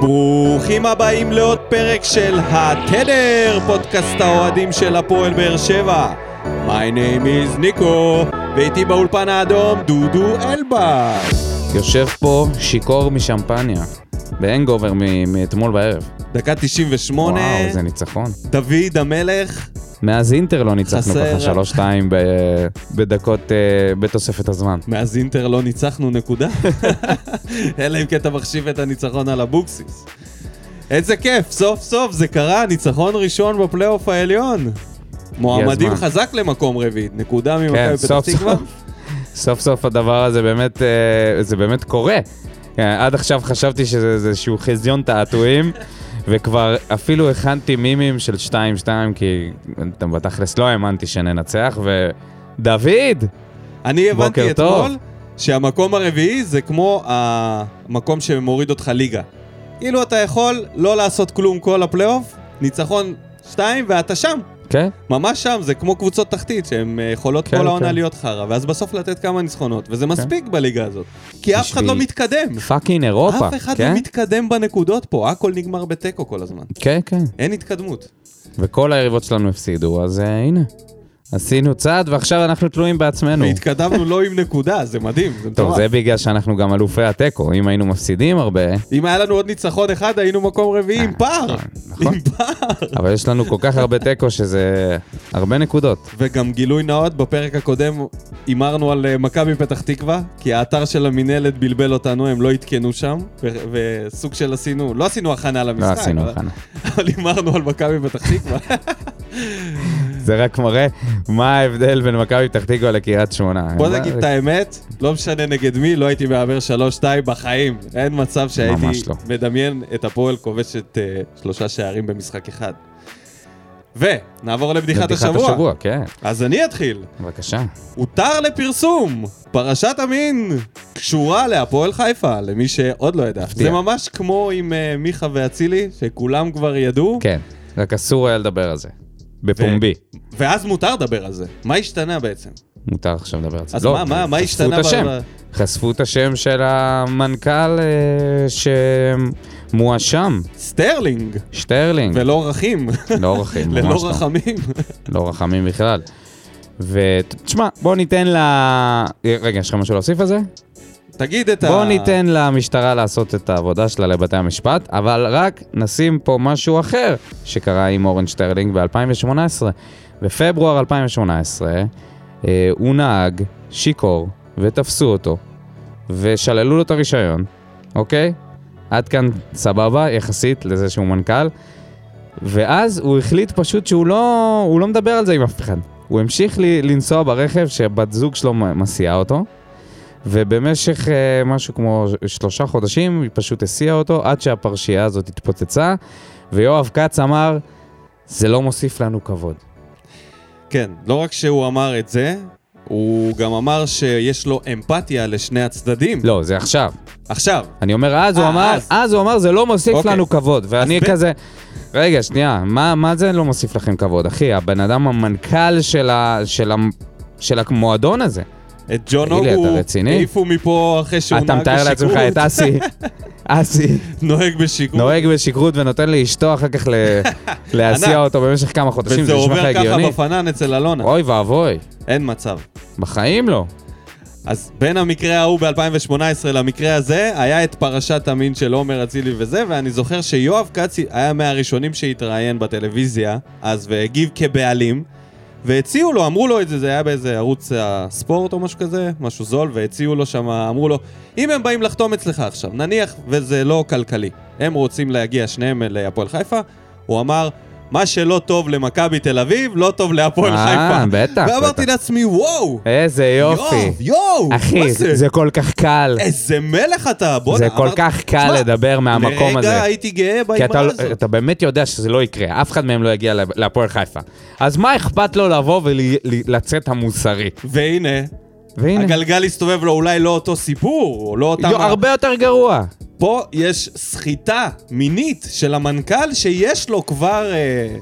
ברוכים הבאים לעוד פרק של התדר, פודקאסט האוהדים של הפועל באר שבע. My name is ניקו, ואיתי באולפן האדום דודו אלבאס. יושב פה שיכור משמפניה, בהנגובר מאתמול בערב. דקה 98, וואו, זה ניצחון. דוד המלך, מאז אינטר לא ניצחנו חסר. ככה שלוש-שתיים ב- בדקות אה, בתוספת הזמן. מאז אינטר לא ניצחנו נקודה. אלא אם כן אתה מחשיב את הניצחון על אבוקסיס. איזה כיף, סוף סוף זה קרה, ניצחון ראשון בפלייאוף העליון. מועמדים. חזק למקום רביעי, נקודה ממכבי כן, פתח תקווה. סוף. סוף סוף הדבר הזה באמת, אה, זה באמת קורה. כן, עד עכשיו חשבתי שזה איזשהו חזיון תעתועים, וכבר אפילו הכנתי מימים של 2-2, כי אתם בתכלס לא האמנתי שננצח, ודוד! אני הבנתי. אתמול שהמקום הרביעי זה כמו המקום שמוריד אותך ליגה. כאילו אתה יכול לא לעשות כלום כל הפלייאוף, ניצחון שתיים ואתה שם. כן? ממש שם, זה כמו קבוצות תחתית שהן אה, יכולות כן, כל העונה כן. להיות חרא, ואז בסוף לתת כמה ניצחונות, וזה מספיק בליגה הזאת. כי אף אחד לא מתקדם. fucking אירופה, אף אחד כן? לא מתקדם בנקודות פה, הכל נגמר בתיקו כל הזמן. כן, כן. אין התקדמות. וכל היריבות שלנו הפסידו, אז אה, הנה. עשינו צעד ועכשיו אנחנו תלויים בעצמנו. והתקדמנו לא עם נקודה, זה מדהים, זה טוב, מטורף. זה בגלל שאנחנו גם אלופי התיקו. אם היינו מפסידים הרבה, אם היה לנו עוד ניצחון אחד, היינו מקום רביעי עם פער. נכון. עם פער. אבל יש לנו כל כך הרבה תיקו שזה הרבה נקודות. וגם גילוי נאות, בפרק הקודם הימרנו על אה, מכבי פתח תקווה, כי האתר של המינהלת בלבל אותנו, הם לא עדכנו שם, וסוג של עשינו, לא עשינו הכנה לא למשחק, עשינו אבל- הכנה. אבל הימרנו על מכבי פתח תקווה. זה רק מראה מה ההבדל בין מכבי פתח תקווה לקריית שמונה. בוא נגיד את האמת, לא משנה נגד מי, לא הייתי מהמר 3-2 בחיים. אין מצב שהייתי לא. מדמיין את הפועל כובשת אה, שלושה שערים במשחק אחד. ונעבור לבדיחת בדיחת השבוע. השבוע, כן. אז אני אתחיל. בבקשה. הותר לפרסום, פרשת המין קשורה להפועל חיפה, למי שעוד לא ידע. מפתיע. זה ממש כמו עם uh, מיכה ואצילי, שכולם כבר ידעו, כן, רק אסור היה לדבר על זה. בפומבי. ואז מותר לדבר על זה. מה השתנה בעצם? מותר עכשיו לדבר על זה. אז לא, מה- מה- מה חשפו השתנה את השם. ב- חשפו את השם של המנכ"ל אה, שמואשם, סטרלינג, שטרלינג. ולא רחים, לא רחמים, ממש ללא לא. רחמים. לא רחמים בכלל. ותשמע, בוא ניתן ל... רגע, יש לך משהו להוסיף על זה? תגיד את ה... בוא ניתן למשטרה לעשות את העבודה שלה לבתי המשפט, אבל רק נשים פה משהו אחר שקרה עם אורן שטרלינג ב-2018. בפברואר 2018 אה, הוא נהג שיכור ותפסו אותו ושללו לו את הרישיון, אוקיי? עד כאן סבבה, יחסית לזה שהוא מנכ"ל. ואז הוא החליט פשוט שהוא לא, הוא לא מדבר על זה עם אף אחד. הוא המשיך לי, לנסוע ברכב שבת זוג שלו מסיעה אותו, ובמשך אה, משהו כמו שלושה חודשים היא פשוט הסיעה אותו עד שהפרשייה הזאת התפוצצה, ויואב כץ אמר, זה לא מוסיף לנו כבוד. כן, לא רק שהוא אמר את זה, הוא גם אמר שיש לו אמפתיה לשני הצדדים. לא, זה עכשיו. עכשיו, אני אומר, אז הוא אה, אמר, אז. אז הוא אמר, זה לא מוסיף אוקיי. לנו כבוד. ואני ב- כזה, רגע, שנייה, מה, מה זה לא מוסיף לכם כבוד, אחי? הבן אדם המנכ"ל של, ה, של, ה, של המועדון הזה. את ג'ון אוגו אתה רציני? העיפו מפה אחרי שהוא אתה נהג מתאר לעצמך את אסי, אסי, נוהג בשכרות. נוהג בשכרות ונותן לאשתו אחר כך להסיע. אותו במשך כמה חודשים, וזה זה נשמע לך עובר ככה הגיוני? בפנן אצל אלונה. אוי ואבוי, אין מצב. בחיים לא. אז בין המקרה ההוא ב-2018 למקרה הזה, היה את פרשת המין של עומר אצילי וזה, ואני זוכר שיואב כץ היה מהראשונים שהתראיין בטלוויזיה, אז והגיב כבעלים, והציעו לו, אמרו לו את זה, זה היה באיזה ערוץ הספורט או משהו כזה, משהו זול, והציעו לו שם, אמרו לו, אם הם באים לחתום אצלך עכשיו, נניח וזה לא כלכלי, הם רוצים להגיע שניהם להפועל חיפה, הוא אמר, מה שלא טוב למכבי תל אביב, לא טוב להפועל אה, חיפה. בטח, ואמרתי בטח. לעצמי, וואו, איזה יופי. יואו, יואו, אחי, זה? זה כל כך קל. איזה מלך אתה, בוא'נה. זה כל אמרתי, כך קל "תשמע, לדבר מהמקום הזה. לרגע הייתי גאה כי באמרה אתה, הזאת. אתה באמת יודע שזה לא יקרה, אף אחד מהם לא יגיע לה- להפועל חיפה. אז מה אכפת לו לבוא ולצאת המוסרי? והנה, והנה, הגלגל הסתובב לו אולי לא אותו סיפור, או לא אותם... יו, הרבה יותר גרוע. פה יש סחיטה מינית של המנכ"ל שיש לו כבר אה,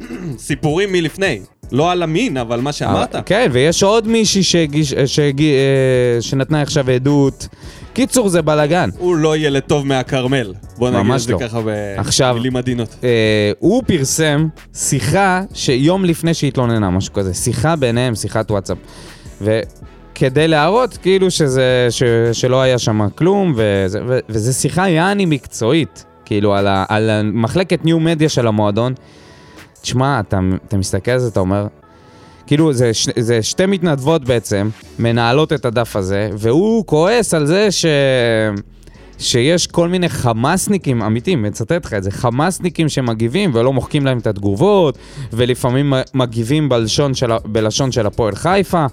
סיפורים מלפני. לא על המין, אבל מה שאמרת. אבל- כן, ויש עוד מישהי שהגיש, שהגיש, אה, שנתנה עכשיו עדות. קיצור, זה בלאגן. הוא לא ילד טוב מהכרמל. בוא נגיד את זה לא. ככה עכשיו- במילים עדינות. אה, הוא פרסם שיחה שיום לפני שהתלוננה, משהו כזה. שיחה ביניהם, שיחת וואטסאפ. וכדי להראות כאילו שזה, ש, שלא היה שם כלום, וזה, ו, וזה שיחה יעני מקצועית, כאילו על, ה, על מחלקת ניו מדיה של המועדון. תשמע, אתה, אתה מסתכל על זה, אתה אומר, כאילו, זה, ש- זה שתי מתנדבות בעצם, מנהלות את הדף הזה, והוא כועס על זה ש... שיש כל מיני חמאסניקים, אמיתי, מצטט לך את זה, חמאסניקים שמגיבים ולא מוחקים להם את התגובות, ולפעמים מגיבים בלשון של, בלשון של הפועל חיפה,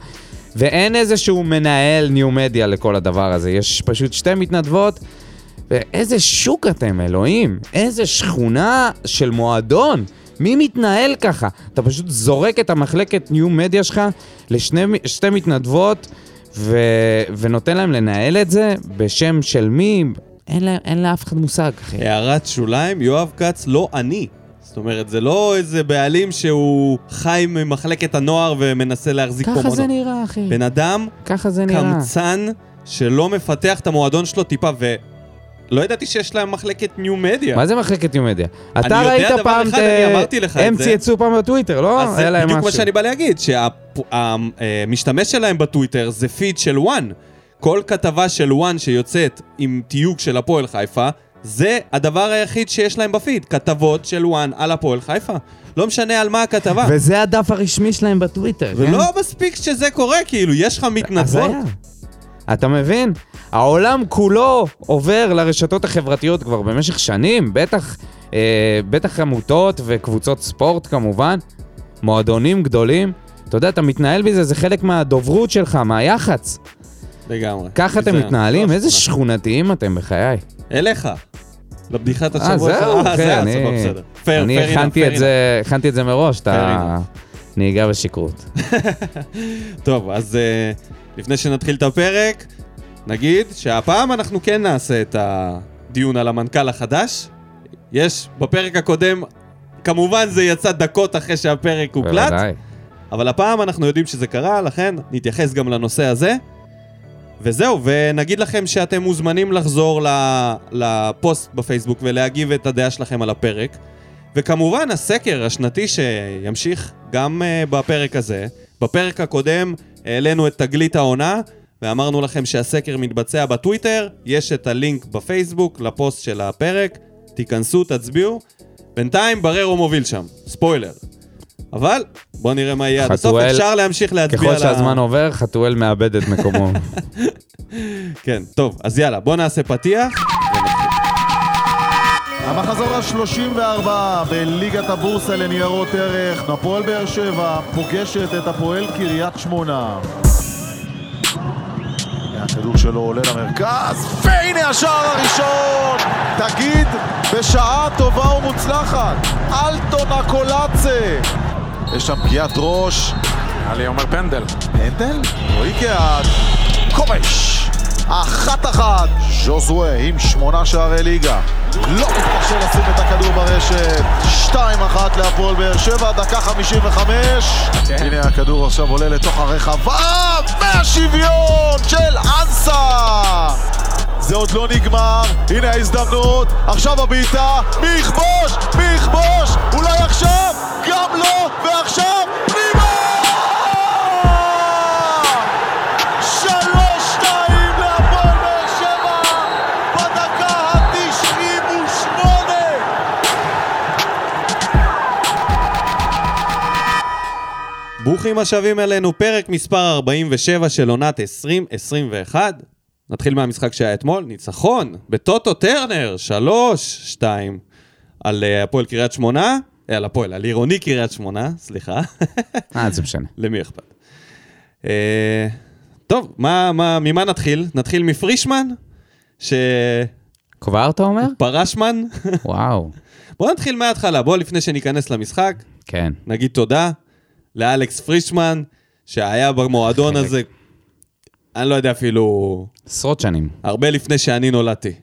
ואין איזשהו מנהל ניו-מדיה לכל הדבר הזה, יש פשוט שתי מתנדבות, ואיזה שוק אתם, אלוהים, איזה שכונה של מועדון. מי מתנהל ככה? אתה פשוט זורק את המחלקת ניו-מדיה שלך לשתי מתנדבות ו... ונותן להם לנהל את זה בשם של מי? אין, לה... אין לאף אחד מושג, אחי. הערת שוליים, יואב כץ לא אני. זאת אומרת, זה לא איזה בעלים שהוא חי ממחלקת הנוער ומנסה להחזיק פה ככה מועדון. זה נראה, אחי. בן אדם ככה זה נראה. קמצן שלא מפתח את המועדון שלו טיפה, ולא ידעתי שיש להם מחלקת ניו מדיה. מה זה מחלקת ניו-מדיה? אני אתה יודע ראית דבר פעם אחד, אני אמרתי לך את זה. צייצו פעם בטוויטר, לא? אז זה בדיוק מה. שאני בא להגיד, שהמשתמש שלהם בטוויטר זה פיד של וואן. כל כתבה של וואן שיוצאת עם תיוג של הפועל חיפה, זה הדבר היחיד שיש להם בפיד, כתבות של וואן על הפועל חיפה. לא משנה על מה הכתבה. וזה הדף הרשמי שלהם בטוויטר, כן? ולא מספיק שזה קורה, כאילו, יש לך מתנדבות. אתה מבין? העולם כולו עובר לרשתות החברתיות כבר במשך שנים, בטח, אה, בטח עמותות וקבוצות ספורט כמובן, מועדונים גדולים. אתה יודע, אתה מתנהל בזה, זה חלק מהדוברות שלך, מהיח"צ. לגמרי. ככה אתם מתנהלים? לא, איזה. שכונתיים אתם בחיי. אליך. לבדיחת אה, השבוע. זהו, שלך. אה, אחי, זה אני- הסבבה, בסדר. Fair, אני הכנתי את זה, מראש, את הנהיגה בשכרות. טוב, אז uh, לפני שנתחיל את הפרק, נגיד שהפעם אנחנו כן נעשה את הדיון על המנכ"ל החדש. יש, בפרק הקודם, כמובן זה יצא דקות אחרי שהפרק הוקלט, בוודאי. אבל הפעם אנחנו יודעים שזה קרה, לכן נתייחס גם לנושא הזה. וזהו, ונגיד לכם שאתם מוזמנים לחזור לפוסט בפייסבוק ולהגיב את הדעה שלכם על הפרק. וכמובן, הסקר השנתי שימשיך גם uh, בפרק הזה. בפרק הקודם העלינו את תגלית העונה, ואמרנו לכם שהסקר מתבצע בטוויטר, יש את הלינק בפייסבוק לפוסט של הפרק, תיכנסו, תצביעו. בינתיים בררו מוביל שם, ספוילר. אבל בואו נראה מה יהיה עד הסוף, חתואל- אפשר להמשיך להצביע ככל על ה- שהזמן עובר, חתואל מאבד את מקומו. כן, טוב, אז יאללה, בואו נעשה פתיח. המחזור ה-34 בליגת הבורסה לניירות ערך, הפועל באר שבע פוגשת את הפועל קריית שמונה. הכדור שלו עולה למרכז, והנה השער הראשון! תגיד, בשעה טובה ומוצלחת, אלטון הקולאצה! יש שם פגיעת ראש, נראה לי אומר פנדל. פנדל? רועי קהת, כובש! אחת אחת, ז'וזווה עם שמונה שערי ליגה. לא מתקשה לשים את הכדור ברשת. שתיים אחת להפועל באר שבע, דקה חמישים וחמש. הנה הכדור עכשיו עולה לתוך הרחבה, והשוויון של אנסה! זה עוד לא נגמר, הנה ההזדמנות, עכשיו הבעיטה, מי יכבוש? מי יכבוש? אולי עכשיו? גם לא, ועכשיו פנימה! ברוכים השבים אלינו, פרק מספר 47 של עונת 2021. נתחיל מהמשחק שהיה אתמול, ניצחון בטוטו טרנר, 3-2 על אה, הפועל קריית שמונה, על הפועל, על עירוני קריית שמונה, סליחה, אה, זה משנה. למי אכפת. אה, טוב, מה, מה, ממה נתחיל? נתחיל מפרישמן, כבר אתה אומר? שפרשמן. וואו. בואו נתחיל מההתחלה, בואו לפני שניכנס למשחק, כן. נגיד תודה לאלכס פרישמן, שהיה במועדון חלק. הזה, אני לא יודע אפילו, עשרות שנים. הרבה לפני שאני נולדתי,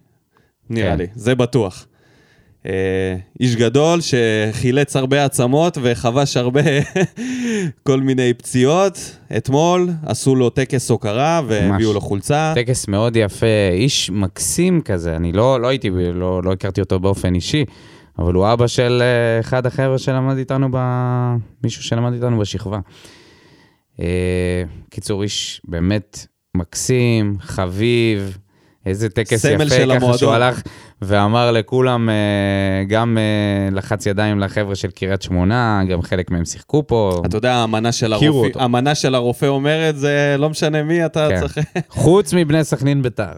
נראה כן. לי, זה בטוח. אה, איש גדול שחילץ הרבה עצמות וחבש הרבה כל מיני פציעות. אתמול עשו לו טקס הוקרה והביאו לו חולצה. טקס מאוד יפה, איש מקסים כזה, אני לא, לא הייתי, לא, לא הכרתי אותו באופן אישי, אבל הוא אבא של אה, אחד החבר'ה שלמד איתנו, ב... מישהו שלמד איתנו בשכבה. אה, קיצור, איש באמת מקסים, חביב, איזה טקס יפה, ככה המועדון. שהוא הלך ואמר לכולם, אה, גם אה, לחץ ידיים לחבר'ה של קריית שמונה, גם חלק מהם שיחקו פה. אתה יודע, המנה של הרופא. המנה של הרופא אומרת, זה לא משנה מי אתה כן. צריך... חוץ מבני סכנין ביתר.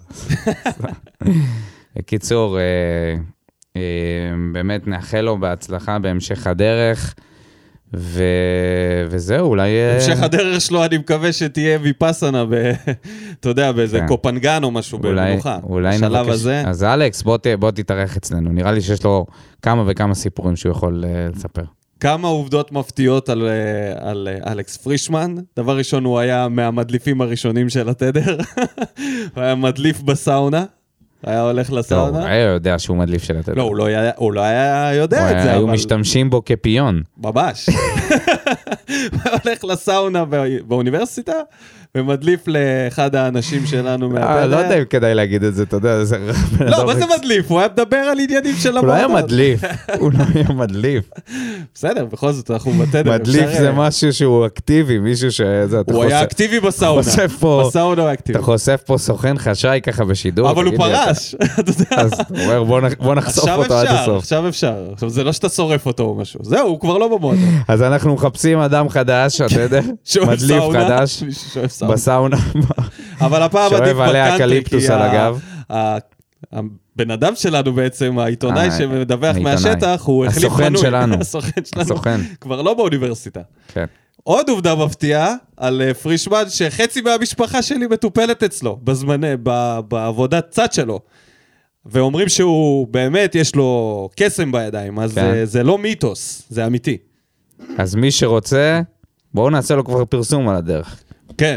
בקיצור, אה, באמת נאחל לו בהצלחה בהמשך הדרך, ו... וזהו, אולי... אה, המשך הדרך שלו, אני מקווה שתהיה ויפאסנה, ב... אתה יודע, באיזה כן. קופנגן או משהו אולי, במנוחה. אולי בשלב נבקש. הזה, אז אלכס, בוא, ת, בוא תתארח אצלנו. נראה לי שיש לו כמה וכמה סיפורים שהוא יכול uh, לספר. כמה עובדות מפתיעות על, אה, על אה, אלכס פרישמן. דבר ראשון, הוא היה מהמדליפים הראשונים של התדר. הוא היה מדליף בסאונה, היה הולך לסאונה. הוא היה יודע שהוא מדליף של התדר. לא, הוא לא היה, הוא לא היה יודע את היה- זה, היו אבל... משתמשים בו כפיון. ממש. הוא הולך לסאונה בא- באוניברסיטה, ומדליף לאחד האנשים שלנו. אה, לא יודע אם כדאי להגיד את זה, אתה יודע, זה... לא, אדם מה זה מדליף? הוא היה מדבר על עניינים של הוא לא היה המועדון. מדליף, הוא לא היה מדליף. בסדר, בכל זאת, אנחנו בתדר. מדליף זה אה, משהו שהוא אקטיבי, מישהו אתה הוא היה אקטיבי בסאונה. בסאונה הוא אקטיבי. אתה חושף פה סוכן חשאי ככה בשידור. אבל הוא פרש, אתה יודע. אז הוא אומר בוא נח- בוא נחשוף אותו עד הסוף. עכשיו אפשר. עכשיו זה לא שאתה שורף אותו או משהו. זהו, הוא כבר לא במועדון. אז אנחנו מחפשים אדם חדש, אתה יודע, מדליף חדש מישהו שאוהב סאונה. בסאונה. אבל הפעם עדיף בקאנטרי, אקליפטוס כי על ה- הגב. הבן אדם שלנו בעצם, העיתונאי אה, שמדווח. מהשטח, הוא החליף הסוכן מנוי. שלנו. הסוכן שלנו. הסוכן. כבר לא באוניברסיטה. כן. עוד עובדה מפתיעה על אה, פרישמן, שחצי מהמשפחה שלי מטופלת אצלו, בזמני, בעבודת צד שלו. ואומרים שהוא באמת, יש לו קסם בידיים, אז כן. זה, זה לא מיתוס, זה אמיתי. אז מי שרוצה, בואו נעשה לו כבר פרסום על הדרך. כן.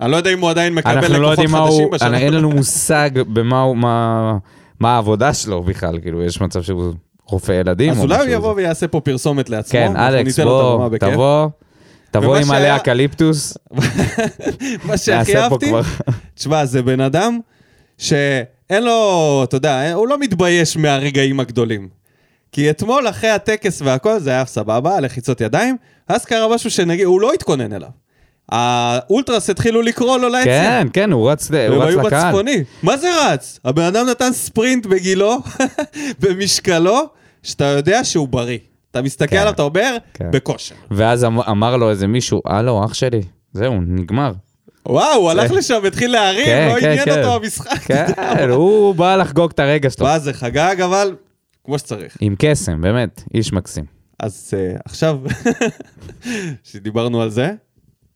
אני לא יודע אם הוא עדיין מקבל לא לקוחות מה חדשים הוא, בשנה. אין לנו מושג במה הוא, מה- מה העבודה שלו בכלל, כאילו, יש מצב שהוא רופא ילדים אז או אולי הוא. יבוא ויעשה פה פרסומת לעצמו. כן, אלכס, בוא. תבוא, תבוא עם עלי אקליפטוס, מה שהכי אהבתי. תשמע, זה בן אדם שאין לו, אתה יודע, הוא לא מתבייש מהרגעים הגדולים. כי אתמול, אחרי הטקס והכל, זה היה סבבה, לחיצות ידיים, אז קרה משהו שנגיד, הוא לא התכונן אליו. האולטרס התחילו לקרוא לו ליציאה. כן, כן, הוא רץ ל- הוא והם רץ היו לקהל. בצפוני. מה זה רץ? הבן אדם נתן ספרינט בגילו, במשקלו, שאתה יודע שהוא בריא. אתה מסתכל כן. עליו, אתה אומר, כן. בכושר. ואז אמ- אמר לו איזה מישהו, הלו, אח שלי, זהו, נגמר. וואו, הוא הלך זה- לשם, התחיל להרים, כן, לא כן, עניין כן. אותו המשחק. כן, הוא בא לחגוג את הרגע שלו. מה זה, חגג, אבל כמו שצריך. עם קסם, באמת, איש מקסים. אז uh, עכשיו, שדיברנו על זה,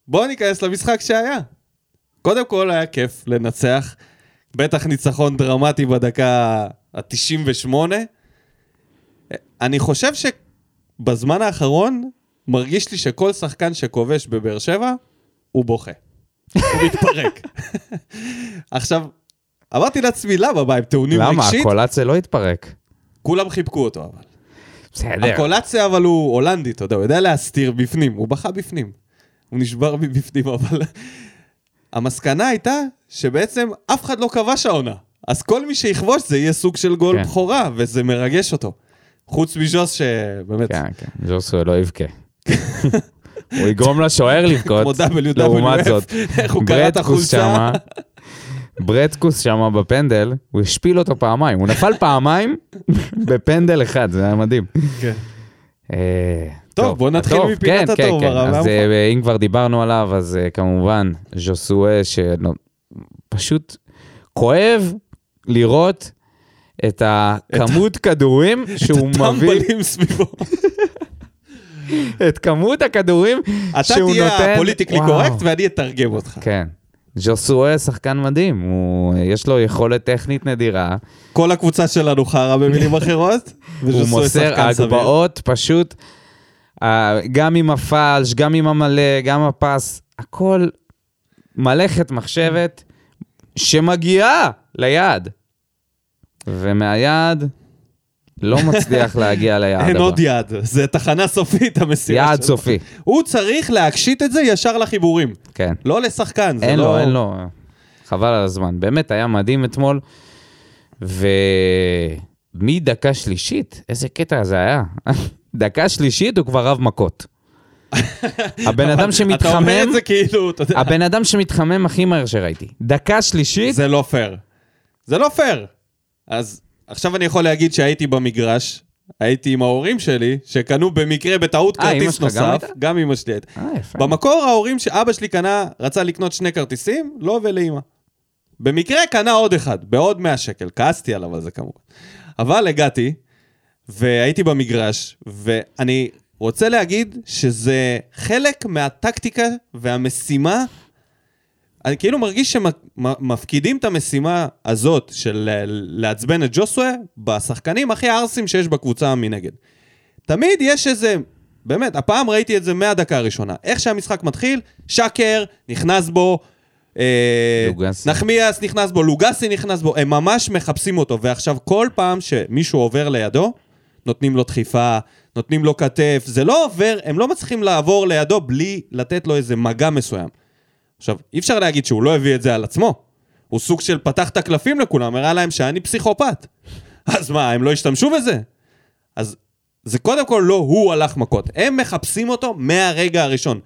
בואו ניכנס למשחק שהיה. קודם כל היה כיף לנצח, בטח ניצחון דרמטי בדקה ה-98. אני חושב שבזמן האחרון מרגיש לי שכל שחקן שכובש בבאר שבע, הוא בוכה. הוא מתפרק. עכשיו, אמרתי לעצמי, למה? מה, הם טעונים למה? רגשית? הקולציה לא התפרק. כולם חיבקו אותו, אבל. בסדר. הקולציה אבל הוא הולנדי, אתה יודע, הוא יודע להסתיר בפנים, הוא בכה בפנים. הוא נשבר מבפנים, אבל... המסקנה הייתה שבעצם אף אחד לא כבש העונה. אז כל מי שיכבוש זה יהיה סוג של גול כן. בכורה, וזה מרגש אותו. חוץ מז'וס שבאמת, כן, כן, ז'וסו לא יבכה. הוא יגרום לשוער לבכות, לעומת זאת. איך הוא קרא את החולצה. שמה, ברטקוס שמה בפנדל, הוא השפיל אותו פעמיים, הוא נפל פעמיים בפנדל אחד, זה היה מדהים. כן. אה, טוב, בוא נתחיל מפינת כן, הטוב, כן, כן. הרב אז. אה, אם כבר דיברנו עליו, אז אה, כמובן, ז'וסואה, שפשוט כואב לראות את הכמות כדורים שהוא מביא, טמבלים סביבו. את כמות הכדורים אתה שהוא תהיה נותן. הפוליטיקלי וואו. קורקט ואני אתרגם אותך. כן. ז'וסואה שחקן מדהים, הוא, יש לו יכולת טכנית נדירה, כל הקבוצה שלנו חרא במילים אחרות. הוא מוסר שחקן סביר. הגבהות פשוט, אה, גם עם הפלש, גם עם המלא, גם הפס, הכל מלאכת מחשבת שמגיעה ליעד. ומהיעד לא מצליח להגיע ליעד אין הבא. עוד יעד, זה תחנה סופית המסירה יעד שלו. סופי, הוא צריך להקשיט את זה ישר לחיבורים, כן. לא לשחקן, זה אין לא... לו, אין לו, חבל על הזמן. באמת, היה מדהים אתמול, ומדקה שלישית, איזה קטע זה היה. דקה שלישית הוא כבר רב מכות. הבן אדם אתה אומר שמתחמם, את זה כאילו, אתה יודע, הבן אדם שמתחמם הכי מהר שראיתי. דקה שלישית, זה לא פייר. זה לא פייר. אז עכשיו אני יכול להגיד שהייתי במגרש, הייתי עם ההורים שלי, שקנו במקרה בטעות אה, כרטיס נוסף. גם אמא שלי הייתה. אה. במקור ההורים, אבא שלי קנה, רצה לקנות שני כרטיסים, לו ולאמא. במקרה קנה עוד אחד, בעוד 100 שקל. כעסתי עליו על זה כמובן. אבל הגעתי, והייתי במגרש, ואני רוצה להגיד שזה חלק מהטקטיקה והמשימה. אני כאילו מרגיש שמפקידים את המשימה הזאת של לעצבן את ג'וסווה בשחקנים הכי ערסים שיש בקבוצה מנגד. תמיד יש איזה, באמת, הפעם ראיתי את זה מהדקה הראשונה. איך שהמשחק מתחיל, שקר, נכנס בו, אה, לוגסי. נחמיאס נכנס בו, לוגסי נכנס בו, הם ממש מחפשים אותו. ועכשיו, כל פעם שמישהו עובר לידו, נותנים לו דחיפה, נותנים לו כתף, זה לא עובר, הם לא מצליחים לעבור לידו בלי לתת לו איזה מגע מסוים. עכשיו, אי אפשר להגיד שהוא לא הביא את זה על עצמו. הוא סוג של פתח את הקלפים לכולם, הראה להם שאני פסיכופת. אז מה, הם לא השתמשו בזה? אז זה קודם כל לא הוא הלך מכות, הם מחפשים אותו מהרגע הראשון.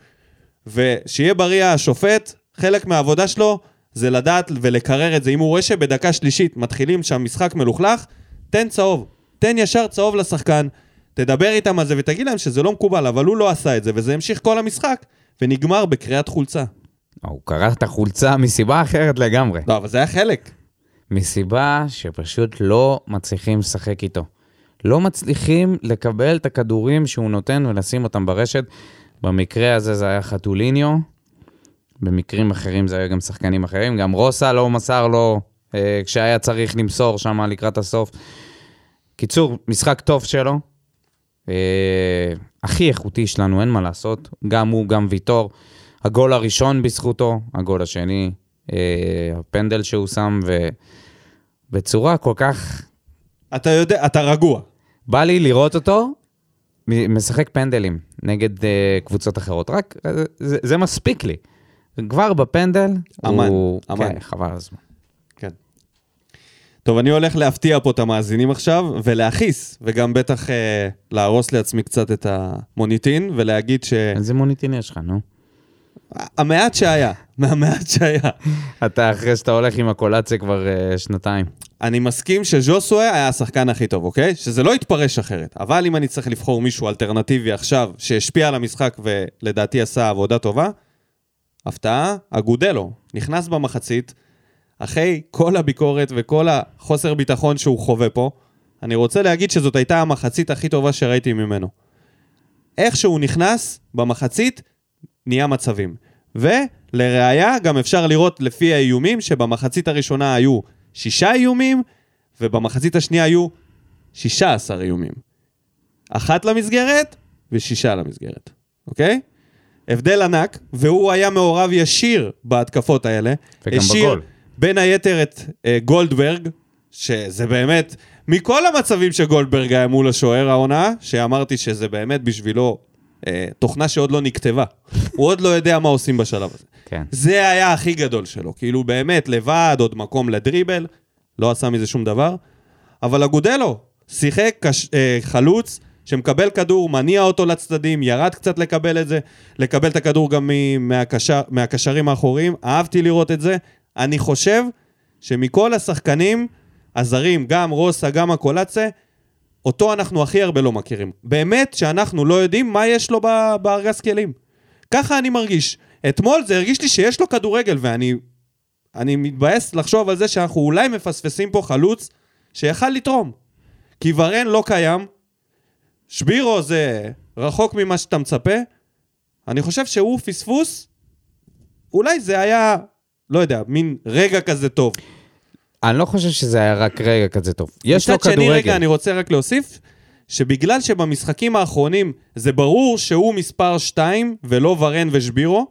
ושיהיה בריא השופט, חלק מהעבודה שלו זה לדעת ולקרר את זה. אם הוא רואה שבדקה שלישית מתחילים שהמשחק מלוכלך, תן צהוב. תן ישר צהוב לשחקן, תדבר איתם על זה ותגיד להם שזה לא מקובל, אבל הוא לא עשה את זה, וזה המשיך כל המשחק, ונגמר בקריאת חולצה. הוא קרע את החולצה מסיבה אחרת לגמרי. לא, אבל זה היה חלק. מסיבה שפשוט לא מצליחים לשחק איתו. לא מצליחים לקבל את הכדורים שהוא נותן ולשים אותם ברשת. במקרה הזה זה היה חתוליניו, במקרים אחרים זה היה גם שחקנים אחרים, גם רוסה לא מסר לו אה, כשהיה צריך למסור שם לקראת הסוף. קיצור, משחק טוב שלו, אה, הכי איכותי שלנו, אין מה לעשות, גם הוא, גם ויטור. הגול הראשון בזכותו, הגול השני, אה, הפנדל שהוא שם, ובצורה כל כך... אתה יודע, אתה רגוע. בא לי לראות אותו משחק פנדלים נגד אה, קבוצות אחרות, רק אה, זה, זה מספיק לי. כבר בפנדל, אמן, הוא... אמן. כן, חבל הזמן. טוב, אני הולך להפתיע פה את המאזינים עכשיו, ולהכעיס, וגם בטח אה, להרוס לעצמי קצת את המוניטין, ולהגיד איזה מוניטין יש לך, נו? שהמעט שהיה, מהמעט שהיה. אתה אחרי שאתה הולך עם הקולציה כבר אה, שנתיים. אני מסכים שז'וסווה היה השחקן הכי טוב, אוקיי? שזה לא יתפרש אחרת. אבל אם אני צריך לבחור מישהו אלטרנטיבי עכשיו, שהשפיע על המשחק ולדעתי עשה עבודה טובה, הפתעה, אגודלו. נכנס במחצית, אחרי כל הביקורת וכל החוסר ביטחון שהוא חווה פה, אני רוצה להגיד שזאת הייתה המחצית הכי טובה שראיתי ממנו. איך שהוא נכנס במחצית, נהיה מצבים. ולראיה, גם אפשר לראות לפי האיומים שבמחצית הראשונה היו שישה איומים, ובמחצית השנייה היו שישה עשר איומים. אחת למסגרת ושישה למסגרת, אוקיי? הבדל ענק, והוא היה מעורב ישיר בהתקפות האלה. וגם השאיר בגול. בין היתר את אה, גולדברג, שזה באמת, מכל המצבים שגולדברג היה מול השוער העונה, שאמרתי שזה באמת בשבילו אה, תוכנה שעוד לא נכתבה. הוא עוד לא יודע מה עושים בשלב הזה. כן. זה היה הכי גדול שלו, כאילו באמת לבד, עוד מקום לדריבל, לא עשה מזה שום דבר. אבל אגודלו שיחק קש, אה, חלוץ שמקבל כדור, מניע אותו לצדדים, ירד קצת לקבל את זה, לקבל את הכדור גם מהקשר, מהקשרים האחוריים, אהבתי לראות את זה. אני חושב שמכל השחקנים הזרים, גם רוסה, גם הקולצה, אותו אנחנו הכי הרבה לא מכירים. באמת שאנחנו לא יודעים מה יש לו בארגז כלים. ככה אני מרגיש. אתמול זה הרגיש לי שיש לו כדורגל, ואני אני מתבאס לחשוב על זה שאנחנו אולי מפספסים פה חלוץ שיכל לתרום. כי ורן לא קיים, שבירו זה רחוק ממה שאתה מצפה. אני חושב שהוא פספוס, אולי זה היה, לא יודע, מין רגע כזה טוב. אני לא חושב שזה היה רק רגע כזה טוב. יש לו מצד שני, כדורגל. רגע, אני רוצה רק להוסיף, שבגלל שבמשחקים האחרונים זה ברור שהוא מספר 2 ולא ורן ושבירו,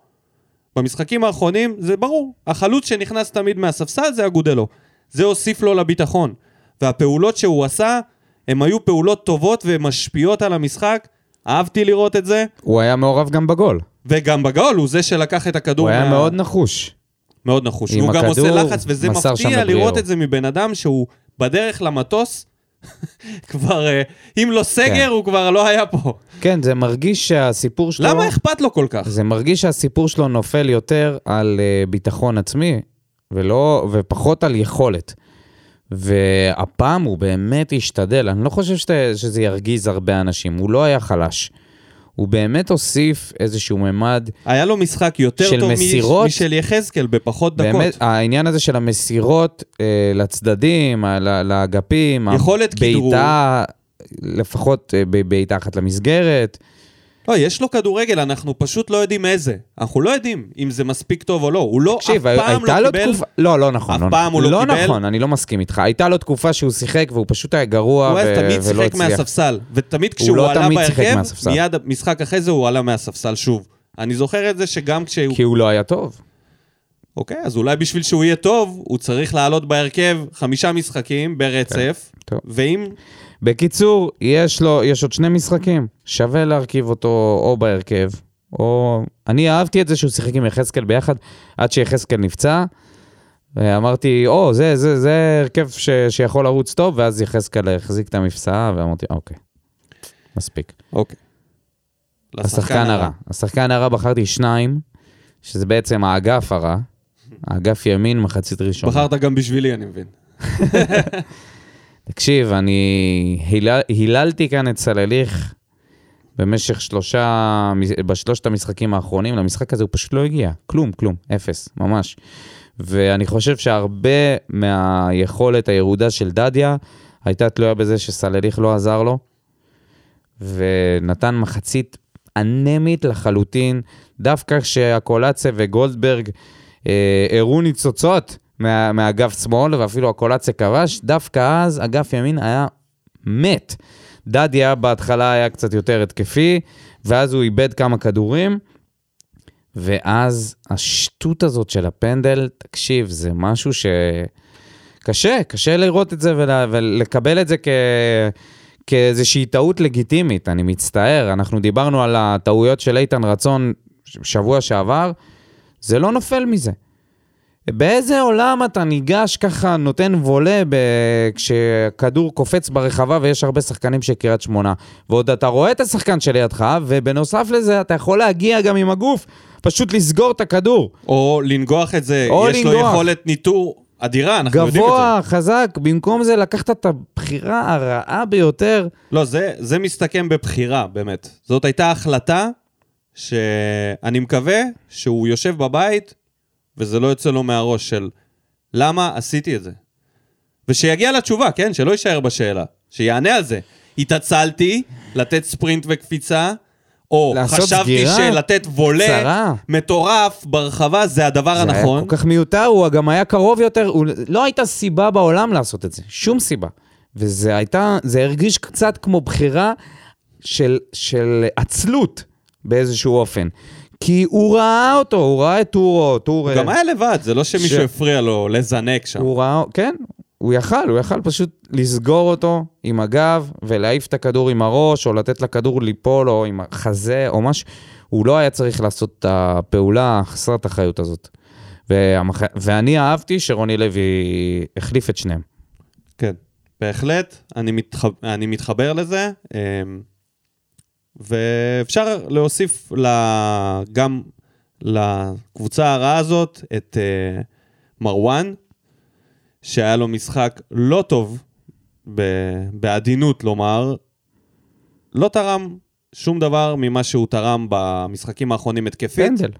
במשחקים האחרונים זה ברור. החלוץ שנכנס תמיד מהספסל זה אגודלו. זה הוסיף לו לביטחון. והפעולות שהוא עשה, הם היו פעולות טובות ומשפיעות על המשחק. אהבתי לראות את זה, הוא היה מעורב גם בגול. וגם בגול הוא זה שלקח את הכדור הוא היה מה- מאוד נחוש. מאוד נחוש. הוא גם עושה הכדור, לחץ, וזה מפתיע. לראות את זה מבן אדם שהוא בדרך למטוס, כבר, אה, אם לא סגר, כן. הוא כבר לא היה פה. כן, זה מרגיש שהסיפור שלו... למה אכפת לו כל כך? זה מרגיש שהסיפור שלו נופל יותר על uh, ביטחון עצמי, ולא, ופחות על יכולת. והפעם הוא באמת השתדל, אני לא חושב שת, שזה ירגיז הרבה אנשים, הוא לא היה חלש. הוא באמת הוסיף איזשהו ממד, היה לו משחק יותר של טוב מסירות. משל יחזקאל בפחות דקות. באמת, העניין הזה של המסירות אה, לצדדים, ה- לאגפים, יכולת. בעיטה, לפחות אה, בעיטה אחת למסגרת. לא, יש לו כדורגל, אנחנו פשוט לא יודעים איזה. אנחנו לא יודעים אם זה מספיק טוב או לא. הוא לא, תקשיב, אף פעם לא קיבל... תקופה... לא, לא נכון. אף לא פעם הוא נכון. לא קיבל. לא נכון, אני לא מסכים איתך. הייתה לו תקופה שהוא שיחק והוא פשוט היה גרוע הוא ו... היה תמיד ולא שיחק הצליח. מהספסל, ותמיד הוא כשהוא לא עלה תמיד שיחק בהרכב. מיד משחק אחרי זה הוא עלה מהספסל שוב. אני זוכר את זה שגם כשהוא... כי הוא לא היה טוב. אוקיי, אז אולי בשביל שהוא יהיה טוב, הוא צריך לעלות בהרכב חמישה משחקים ברצף, כן, טוב. ואם... בקיצור, יש לו, יש עוד שני משחקים. שווה להרכיב אותו או בהרכב, או... אני אהבתי את זה שהוא שיחק עם יחזקאל ביחד, עד שיחזקאל נפצע. ואמרתי, או, זה, זה, זה הרכב ש, שיכול לרוץ טוב, ואז יחזקאל החזיק את המפסעה, ואמרתי, אוקיי, מספיק. אוקיי. השחקן הרע. השחקן הרע בחרתי שניים, שזה בעצם האגף הרע. האגף ימין, מחצית ראשונה. בחרת גם בשבילי, אני מבין. תקשיב, אני הילל, היללתי כאן את סלליך במשך שלושה, בשלושת המשחקים האחרונים, למשחק הזה הוא פשוט לא הגיע. כלום, כלום, אפס, ממש. ואני חושב שהרבה מהיכולת הירודה של דדיה הייתה תלויה בזה שסלליך לא עזר לו, ונתן מחצית אנמית לחלוטין, דווקא כשהקולציה וגולדברג אה, הראו ניצוצות מה, מהאגף שמאל, ואפילו הקולציה כבש, דווקא אז אגף ימין היה מת. דדיה בהתחלה היה קצת יותר התקפי, ואז הוא איבד כמה כדורים, ואז השטות הזאת של הפנדל, תקשיב, זה משהו ש... קשה, קשה לראות את זה ולה, ולקבל את זה כ... כאיזושהי טעות לגיטימית, אני מצטער. אנחנו דיברנו על הטעויות של איתן רצון שבוע שעבר, זה לא נופל מזה. באיזה עולם אתה ניגש ככה, נותן וולה ב... כשכדור קופץ ברחבה ויש הרבה שחקנים של קריית שמונה, ועוד אתה רואה את השחקן שלידך, ובנוסף לזה אתה יכול להגיע גם עם הגוף, פשוט לסגור את הכדור. או לנגוח את זה, או יש לו לנגוח. יכולת ניטור אדירה, אנחנו יודעים את זה. גבוה, חזק, במקום זה לקחת את הבחירה הרעה ביותר. לא, זה, זה מסתכם בבחירה, באמת. זאת הייתה החלטה שאני מקווה שהוא יושב בבית וזה לא יוצא לו מהראש של למה עשיתי את זה. ושיגיע לתשובה, כן? שלא יישאר בשאלה. שיענה על זה. התעצלתי לתת ספרינט וקפיצה, או חשבתי סגירה שלתת וולה קצרה. מטורף ברחבה זה הדבר זה הנכון. היה כל כך מיותר, הוא גם היה קרוב יותר, הוא... לא הייתה סיבה בעולם לעשות את זה, שום סיבה. וזה הייתה, זה הרגיש קצת כמו בחירה של, של עצלות באיזשהו אופן. כי הוא ראה אותו, הוא ראה את טורו, טור... הוא גם היה לבד, זה לא שמישהו ש- הפריע לו לזנק שם. הוא ראה, כן, הוא יכל, הוא יכל פשוט לסגור אותו עם הגב ולהעיף את הכדור עם הראש, או לתת לכדור ליפול, או עם החזה, או משהו. הוא לא היה צריך לעשות את הפעולה חסרת האחריות הזאת. והמח... ואני אהבתי שרוני לוי החליף את שניהם. כן, בהחלט, אני, מתח... אני מתחבר לזה, אמ, ואפשר להוסיף ל... גם לקבוצה הרעה הזאת את אה, מרואן, שהיה לו משחק לא טוב, ב... בעדינות לומר, לא תרם שום דבר ממה שהוא תרם במשחקים האחרונים התקפית. פנדל.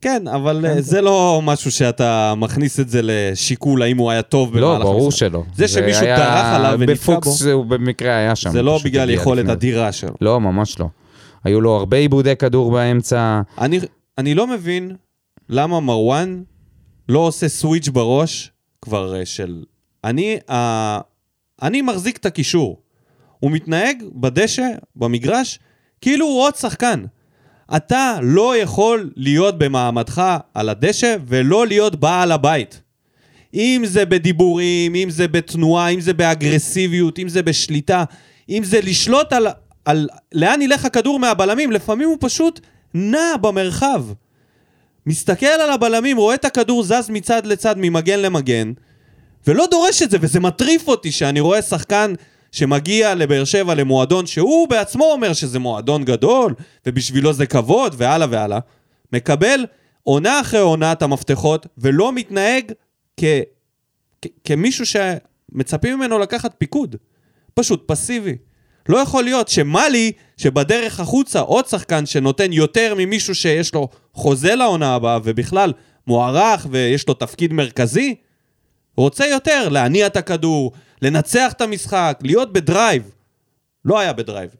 כן, אבל אה, זה לא משהו שאתה מכניס את זה לשיקול האם הוא היה טוב לא, במהלך ברור המשחק. שלא. זה שמישהו היה- דרך עליו ונתקע בפוקס בו. הוא במקרה היה שם. זה לא בגלל יכולת. אדירה שלו. לא, ממש לא. היו לו הרבה עיבודי כדור באמצע. אני, אני לא מבין למה מרואן לא עושה סוויץ' בראש כבר אה, של... אני, uh, אני מחזיק את הקישור. הוא מתנהג בדשא, במגרש, כאילו הוא עוד שחקן. אתה לא יכול להיות במעמדך על הדשא ולא להיות בעל הבית. אם זה בדיבורים, אם זה בתנועה, אם זה באגרסיביות, אם זה בשליטה, אם זה לשלוט על, על לאן ילך הכדור מהבלמים, לפעמים הוא פשוט נע במרחב. מסתכל על הבלמים, רואה את הכדור זז מצד לצד, ממגן למגן, ולא דורש את זה, וזה מטריף אותי שאני רואה שחקן שמגיע לבאר שבע למועדון שהוא בעצמו אומר שזה מועדון גדול, ובשבילו זה כבוד, והלאה והלאה, מקבל עונה אחרי עונה את המפתחות, ולא מתנהג כ... כ... כמישהו שמצפים ממנו לקחת פיקוד. פשוט פסיבי. לא יכול להיות שמאלי, שבדרך החוצה עוד שחקן שנותן יותר ממישהו שיש לו חוזה לעונה הבאה, ובכלל מוערך ויש לו תפקיד מרכזי, רוצה יותר להניע את הכדור, לנצח את המשחק, להיות ב drive. לא היה ב drive.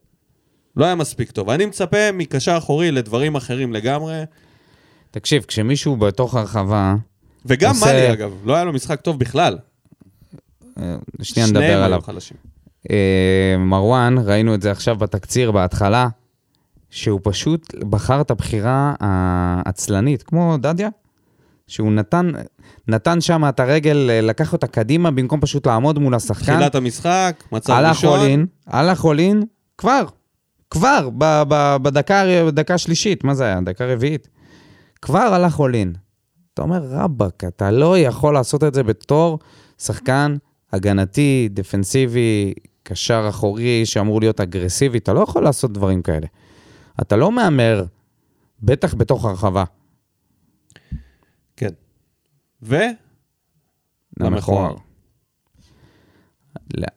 לא היה מספיק טוב. אני מצפה מקשר אחורי לדברים אחרים לגמרי. תקשיב, כשמישהו בתוך הרחבה... וגם עושה- מאלי, אגב, לא היה לו משחק טוב בכלל. אה, שנייה נדבר עליו. חלשים. אה, מרואן, ראינו את זה עכשיו בתקציר בהתחלה, שהוא פשוט בחר את הבחירה העצלנית, כמו דדיה, שהוא נתן, נתן שם את הרגל, אה, לקח אותה קדימה במקום פשוט לעמוד מול השחקן. תחילת המשחק, מצב הלך ראשון. אולין, הלך אולין, כבר, כבר, ב- ב- בדקה בדקה השלישית, מה זה היה? דקה רביעית. כבר הלך אולין. אתה אומר, רבאק, אתה לא יכול לעשות את זה בתור שחקן הגנתי, דפנסיבי, קשר אחורי שאמור להיות אגרסיבי, אתה לא יכול לעשות דברים כאלה. אתה לא מהמר, בטח בתוך הרחבה. כן. ו? למכוער.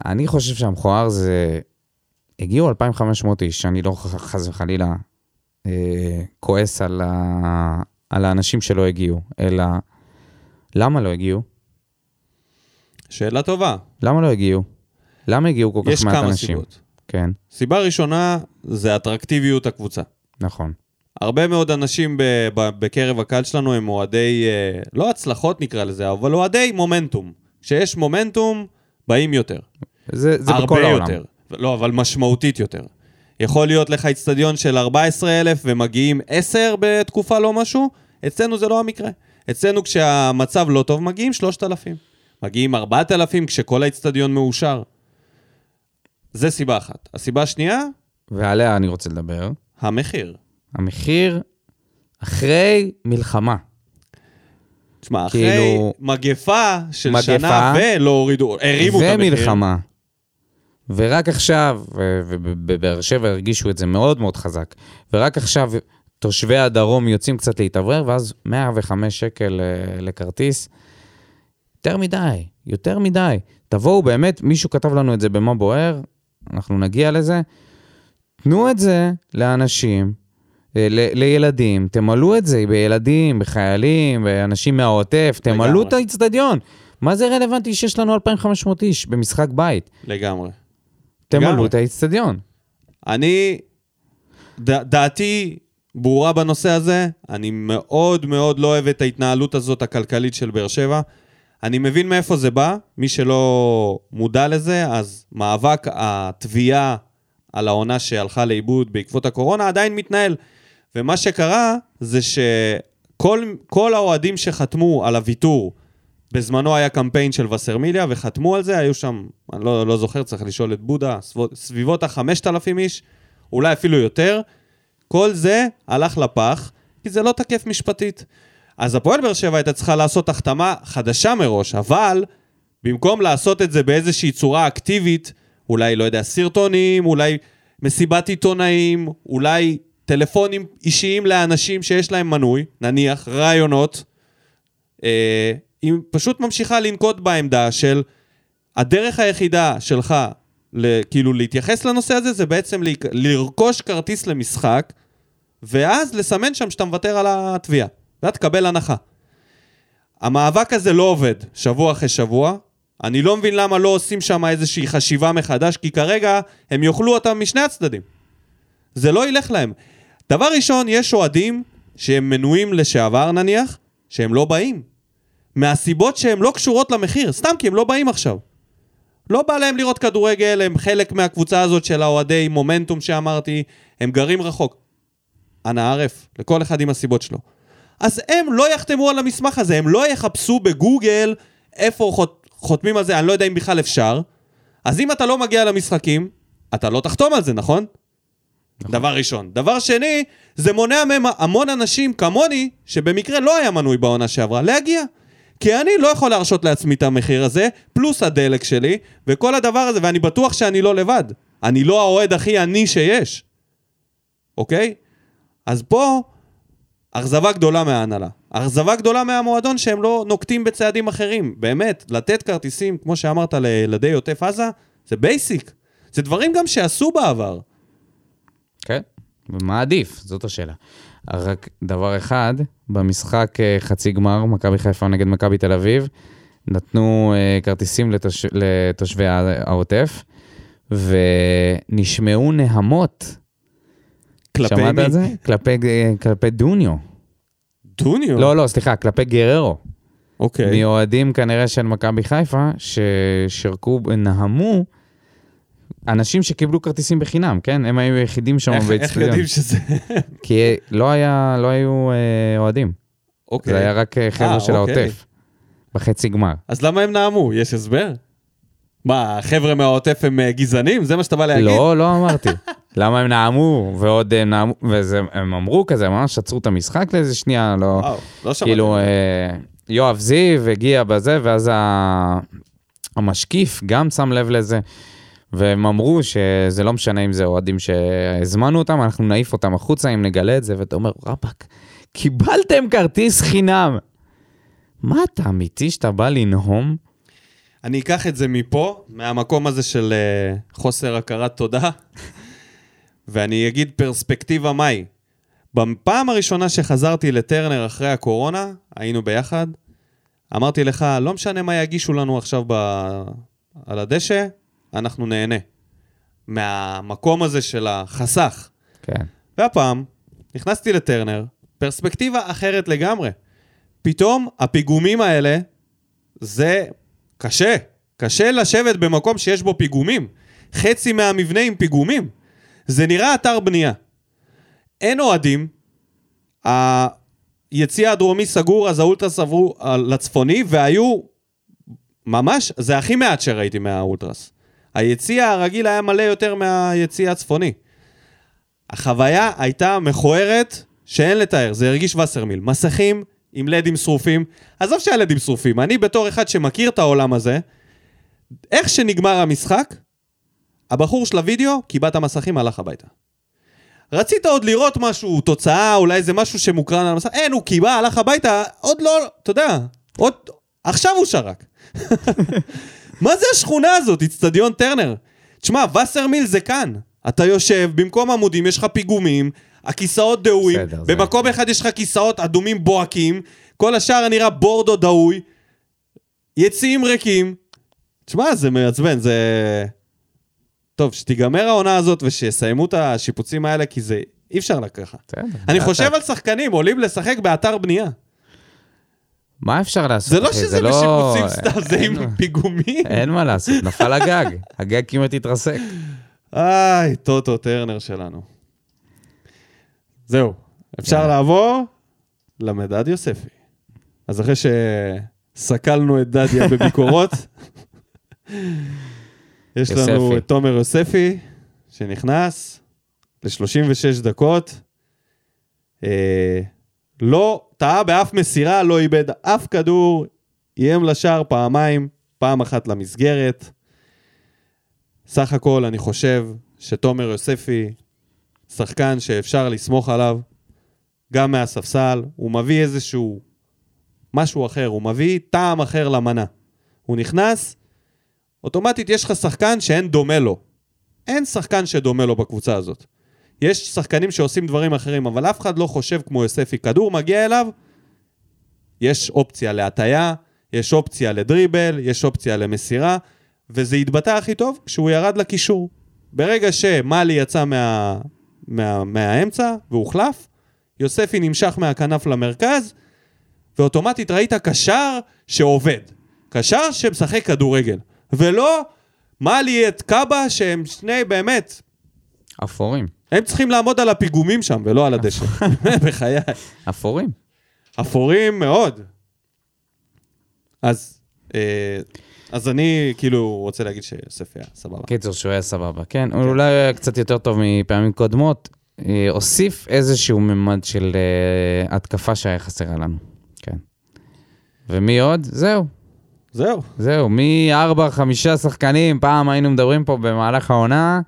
אני חושב שהמכוער זה... הגיעו 2,500 איש, אני לא חס וחלילה אה, כועס על, ה... על האנשים שלא הגיעו, אלא למה לא הגיעו? שאלה טובה. למה לא הגיעו? למה הגיעו כל כך יש מעט כמה אנשים? סיבות. כן, סיבה ראשונה זה אטרקטיביות הקבוצה. נכון. הרבה מאוד אנשים ב- ב- בקרב הקהל שלנו הם אוהדי, אה, לא הצלחות נקרא לזה, אבל אוהדי מומנטום. כשיש מומנטום, באים יותר. זה, זה הרבה בכל העולם. יותר. לא, אבל משמעותית יותר. יכול להיות לך איצטדיון של 14,000 ומגיעים 10 בתקופה לא משהו, אצלנו זה לא המקרה. אצלנו כשהמצב לא טוב מגיעים 3,000. מגיעים 4,000 כשכל האיצטדיון מאושר. זה סיבה אחת. הסיבה השנייה, ועליה אני רוצה לדבר. המחיר. המחיר אחרי מלחמה. תשמע, אחרי כאילו- מגפה של מגפה, שנה ולא הורידו, הרימו את המחיר. ומלחמה. ורק עכשיו, ובבאר שבע הרגישו את זה מאוד מאוד חזק, ורק עכשיו תושבי הדרום יוצאים קצת להתאוורר, ואז 105 שקל אה, לכרטיס. יותר מדי, יותר מדי. תבואו באמת, מישהו כתב לנו את זה במה בוער, אנחנו נגיע לזה. תנו את זה לאנשים, ל- לילדים, תמלאו את זה בילדים, בחיילים, באנשים מהעוטף, תמלאו. את האיצטדיון. מה זה רלוונטי שיש לנו 2,500 איש במשחק בית? לגמרי. תמלאו. את האיצטדיון. אני, ד, דעתי ברורה בנושא הזה, אני מאוד מאוד לא אוהב את ההתנהלות הזאת הכלכלית של באר שבע. אני מבין מאיפה זה בא, מי שלא מודע לזה, אז מאבק התביעה על העונה שהלכה לאיבוד בעקבות הקורונה עדיין מתנהל. ומה שקרה זה שכל כל האוהדים שחתמו על הוויתור, בזמנו היה קמפיין של וסרמיליה וחתמו על זה, היו שם, אני לא, לא זוכר, צריך לשאול את בודה, סביבות ה-5,000 איש, אולי אפילו יותר. כל זה הלך לפח, כי זה לא תקף משפטית. אז הפועל באר שבע הייתה צריכה לעשות החתמה חדשה מראש, אבל במקום לעשות את זה באיזושהי צורה אקטיבית, אולי, לא יודע, סרטונים, אולי מסיבת עיתונאים, אולי טלפונים אישיים לאנשים שיש להם מנוי, נניח, רעיונות, אה, היא פשוט ממשיכה לנקוט בעמדה של הדרך היחידה שלך, ל, כאילו להתייחס לנושא הזה, זה בעצם ל, לרכוש כרטיס למשחק, ואז לסמן שם שאתה מוותר על התביעה, ואז תקבל הנחה. המאבק הזה לא עובד שבוע אחרי שבוע. אני לא מבין למה לא עושים שם איזושהי חשיבה מחדש, כי כרגע הם יאכלו אותם משני הצדדים. זה לא ילך להם. דבר ראשון, יש אוהדים שהם מנויים לשעבר נניח, שהם לא באים. מהסיבות שהן לא קשורות למחיר, סתם כי הם לא באים עכשיו. לא בא להם לראות כדורגל, הם חלק מהקבוצה הזאת של האוהדי מומנטום שאמרתי, הם גרים רחוק. אנא ערף, לכל אחד עם הסיבות שלו. אז הם לא יחתמו על המסמך הזה, הם לא יחפשו בגוגל איפה חות, חותמים על זה? אני לא יודע אם בכלל אפשר. אז אם אתה לא מגיע למשחקים, אתה לא תחתום על זה, נכון? דבר ראשון. דבר שני, זה מונע מהם המון אנשים כמוני, שבמקרה לא היה מנוי בעונה שעברה, להגיע. כי אני לא יכול להרשות לעצמי את המחיר הזה, פלוס הדלק שלי, וכל הדבר הזה, ואני בטוח שאני לא לבד. אני לא האוהד הכי עני שיש, אוקיי? אז פה, אכזבה גדולה מההנהלה. אכזבה גדולה מהמועדון שהם לא נוקטים בצעדים אחרים. באמת, לתת כרטיסים, כמו שאמרת, לילדי עוטף עזה, זה basic. זה דברים גם שעשו בעבר. כן, ומה עדיף? זאת השאלה. רק דבר אחד, במשחק אה, חצי גמר, מכבי חיפה נגד מכבי תל אביב, נתנו אה, כרטיסים לתוש... לתושבי העוטף, ונשמעו נהמות. כלפי שמעת מי? על זה? כלפי, אה, כלפי דוניו. דוניו? לא, לא, סליחה, כלפי גררו. אוקיי. מאוהדים כנראה של מכבי חיפה, ששירקו, נהמו, אנשים שקיבלו כרטיסים בחינם, כן? הם היו היחידים שם איך, איך באצטדיון. יודעים שזה... כי לא, היה, לא היו אה, אוהדים, אוקיי. זה היה רק אה, חבר'ה אה, של אוקיי. העוטף, בחצי גמר. אז למה הם נאמו? יש הסבר? מה, החבר'ה מהעוטף הם אה, גזענים? זה מה שאתה בא להגיד? לא, לא אמרתי. למה הם נאמו, ועוד הם נאמו, והם אמרו כזה, ממש עצרו את המשחק לאיזה שנייה, לא... וואו, לא שמעתי. כאילו, אה, יואב זיו הגיע בזה, ואז ה- המשקיף גם שם לב לזה. והם אמרו שזה לא משנה אם זה אוהדים שהזמנו אותם, אנחנו נעיף אותם החוצה אם נגלה את זה, ואתה אומר, רבאק, קיבלתם כרטיס חינם. מה אתה אמיתי שאתה בא לנהום? אני אקח את זה מפה, מהמקום הזה של אה, חוסר הכרת תודה, ואני אגיד פרספקטיבה מהי. בפעם הראשונה שחזרתי לטרנר אחרי הקורונה, היינו ביחד, אמרתי לך, לא משנה מה יגישו לנו עכשיו ב... על הדשא, אנחנו נהנה. מהמקום הזה של החסך. כן. והפעם, נכנסתי לטרנר, פרספקטיבה אחרת לגמרי. פתאום הפיגומים האלה, זה קשה. קשה לשבת במקום שיש בו פיגומים. חצי מהמבנה עם פיגומים. זה נראה אתר בנייה. אין אוהדים, היציע הדרומי סגור, אז האולטרס עברו לצפוני, והיו ממש, זה הכי מעט שראיתי מהאולטרס. היציע הרגיל היה מלא יותר מהיציע הצפוני. החוויה הייתה מכוערת שאין לתאר, זה הרגיש וסרמיל. מסכים עם לדים שרופים, עזוב שהלדים שרופים, אני בתור אחד שמכיר את העולם הזה, איך שנגמר המשחק, הבחור של הוידאו קיבע את המסכים, הלך הביתה. רצית עוד לראות משהו, תוצאה, אולי איזה משהו שמוקרן על המסך, אין, הוא קיבע, הלך הביתה, עוד לא, אתה יודע, עוד, עכשיו הוא שרק. מה זה השכונה הזאת, איצטדיון טרנר? תשמע, וסרמיל זה כאן. אתה יושב, במקום עמודים יש לך פיגומים, הכיסאות דהויים, בסדר, זה- במקום אחד יש לך כיסאות אדומים בוהקים, כל השאר נראה בורדו דהוי, יציאים ריקים. תשמע, זה מעצבן, זה... טוב, שתיגמר העונה הזאת ושיסיימו את השיפוצים האלה, כי זה... אי אפשר לקחת. אני חושב. על שחקנים, עולים לשחק באתר בנייה. מה אפשר לעשות? זה לא? שזה לא- בשיפוצים סתם, זה אין- עם פיגומים. אין מה לעשות, נפל הגג. הגג כמעט התרסק. איי, טוטו טרנר שלנו. זהו, אפשר יאללה. לעבור למדד יוספי. אז אחרי שסקלנו את דדיה בביקורות, יש לנו יוספי. את תומר יוספי, שנכנס ל-36 דקות. לא טעה באף מסירה, לא איבד אף כדור, איים לשער פעמיים, פעם אחת למסגרת. סך הכל אני חושב שתומר יוספי, שחקן שאפשר לסמוך עליו, גם מהספסל, הוא מביא איזשהו משהו אחר, הוא מביא טעם אחר למנה. הוא נכנס, אוטומטית יש לך שחקן שאין דומה לו. אין שחקן שדומה לו בקבוצה הזאת. יש שחקנים שעושים דברים אחרים, אבל אף אחד לא חושב כמו יוספי. כדור מגיע אליו, יש אופציה להטייה, יש אופציה לדריבל, יש אופציה למסירה, וזה התבטא הכי טוב כשהוא ירד לקישור. ברגע שמאלי יצא מה, מה, מהאמצע והוחלף, יוספי נמשך מהכנף למרכז, ואוטומטית ראית קשר שעובד. קשר שמשחק כדורגל. ולא מאלי את קאבה שהם שני באמת, אפורים. הם צריכים לעמוד על הפיגומים שם ולא על הדשא. בחיי. אפורים. אפורים מאוד. אז אה, אז אני כאילו רוצה להגיד שיוסף היה סבבה. קיצור, שהוא היה סבבה, כן? הוא אולי היה קצת יותר טוב מפעמים קודמות. אה, הוסיף איזשהו ממד של אה, התקפה שהיה חסרה לנו, כן. ומי עוד? זהו, זהו. זהו. מארבע, חמישה שחקנים, פעם היינו מדברים פה במהלך העונה.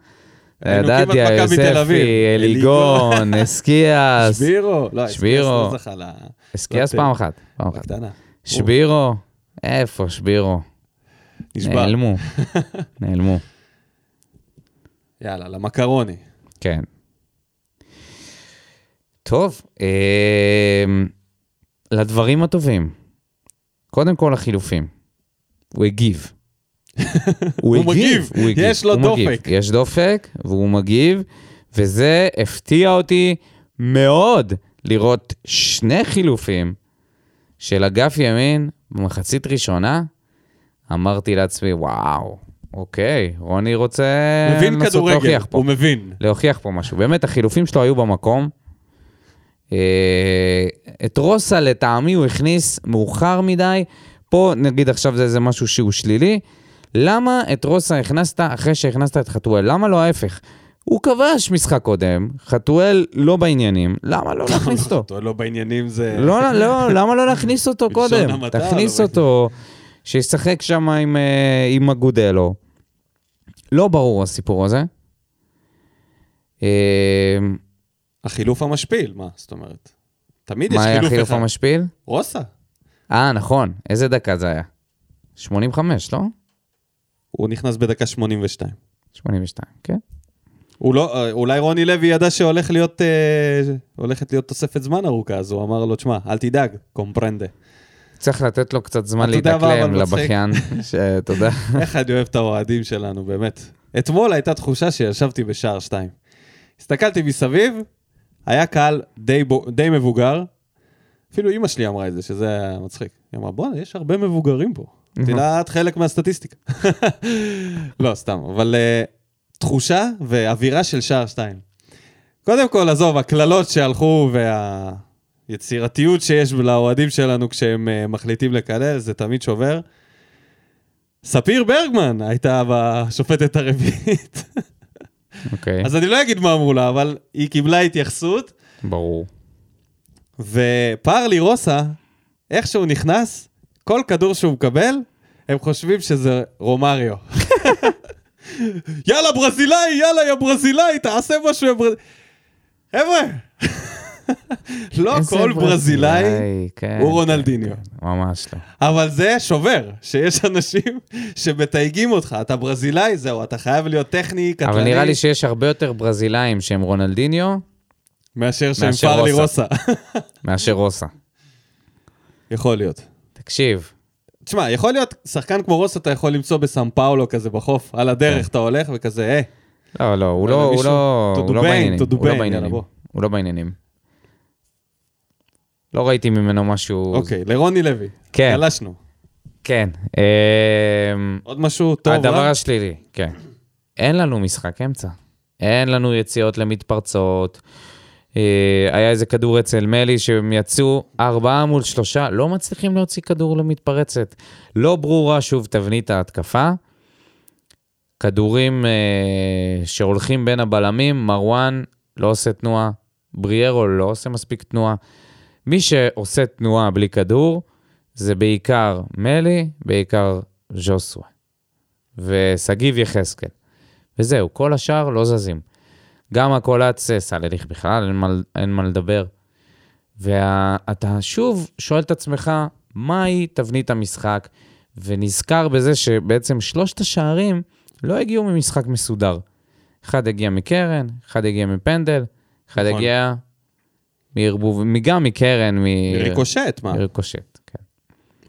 היינו ידעתי. יוספי, אליגון, אסקיאס. שבירו. לא, שבירו. אסקיאס לא זכה ל... אסקיאס פעם אחת. בקטנה. שבירו, איפה שבירו? נעלמו, נעלמו, יאללה, למקרוני. כן. טוב, אמ, לדברים הטובים. קודם כל החילופים. הוא הגיב. הוא מגיב, הוא הגיב, יש לו הוא מגיב. דופק. יש דופק, והוא מגיב, וזה הפתיע אותי מאוד לראות שני חילופים של אגף ימין במחצית ראשונה. אמרתי לעצמי, וואו, אוקיי, רוני רוצה מבין כדורגל, פה. הוא מבין. להוכיח פה משהו. באמת, החילופים שלו היו במקום. אה, את רוסה, לטעמי, הוא הכניס מאוחר מדי. פה, נגיד עכשיו זה איזה משהו שהוא שלילי. למה את רוסה הכנסת אחרי שהכנסת את חתואל? למה לא ההפך? הוא כבש משחק קודם, חתואל לא בעניינים, למה לא להכניס אותו? אותו לא בעניינים זה... לא, לא, למה לא להכניס אותו קודם? תכניס לא אותו, שישחק שם עם, אה, עם אגודלו. לא ברור הסיפור הזה. אה, החילוף המשפיל, מה זאת אומרת? תמיד יש מה היה חילוף החילוף אחד. המשפיל? רוסה. אה, נכון. איזה דקה זה היה? 85, לא? הוא נכנס בדקה 82. 82, כן. הוא לא, אה, אולי רוני לוי ידע שהולך להיות, אה, הולכת להיות תוספת זמן ארוכה, אז הוא אמר לו, תשמע, אל תדאג, קומפרנדה. צריך לתת לו קצת זמן להתאקלם? לבכיין, שאתה יודע. איך אני אוהב את האוהדים שלנו, באמת. אתמול הייתה תחושה שישבתי בשער 2. הסתכלתי מסביב, היה קהל די, בו, די מבוגר, אפילו אימא שלי אמרה את זה, שזה היה מצחיק. היא אמרה, בואנה, יש הרבה מבוגרים פה. את חלק מהסטטיסטיקה. לא, סתם, אבל uh, תחושה ואווירה של שער 2. קודם כל, עזוב, הקללות שהלכו והיצירתיות שיש לאוהדים שלנו כשהם uh, מחליטים לקלל, זה תמיד שובר. ספיר ברגמן הייתה בשופטת הרביעית. אוקיי, אז אני לא אגיד מה אמרו לה, אבל היא קיבלה התייחסות, ברור. ופרלי רוסה, איך שהוא נכנס, כל כדור שהוא מקבל, הם חושבים שזה רומריו. יאללה ברזילאי, יאללה יא ברזילאי, תעשה משהו יא ברזילאי. חבר'ה, לא כל ברזילאי כן, הוא רונלדיניו. ממש לא. אבל זה שובר, שיש אנשים שמתייגים אותך, אתה ברזילאי, זהו, אתה חייב להיות טכני, קטלני, אבל נראה לי שיש הרבה יותר ברזילאים שהם רונלדיניו מאשר שהם פרלי. רוסה. מאשר רוסה. יכול להיות. תקשיב, תשמע, יכול להיות, שחקן כמו רוסה אתה יכול למצוא בסאם פאולו כזה בחוף, על הדרך כן. אתה הולך וכזה, אה, לא, לא, הוא לא, הוא לא, הוא לא בעניינים. הוא לא בעניינים. הוא לא בעניינים. לא ראיתי ממנו משהו... אוקיי, לרוני לוי. כן. גלשנו. כן. אמ, עוד משהו טוב, הדבר? השלילי, כן. אין לנו משחק אמצע. אין לנו יציאות למתפרצות. אה, היה איזה כדור אצל מלי שהם יצאו ארבעה מול שלושה, לא מצליחים להוציא כדור למתפרצת. לא ברורה שוב תבנית ההתקפה. כדורים אה, שהולכים בין הבלמים, מרואן לא עושה תנועה, בריארו לא עושה מספיק תנועה. מי שעושה תנועה בלי כדור זה בעיקר מלי, בעיקר ז'וסווה. ושגיב יחזקאל. וזהו, כל השאר לא זזים. גם הקולץ סלליך בכלל, אין מה, אין מה לדבר. ואתה שוב שואל את עצמך, מהי תבנית המשחק, ונזכר בזה שבעצם שלושת השערים לא הגיעו ממשחק מסודר. אחד הגיע מקרן, אחד הגיע מפנדל, אחד נכון. הגיע מערבוב, גם מקרן, מ... מריקושט, מה? מריקושט.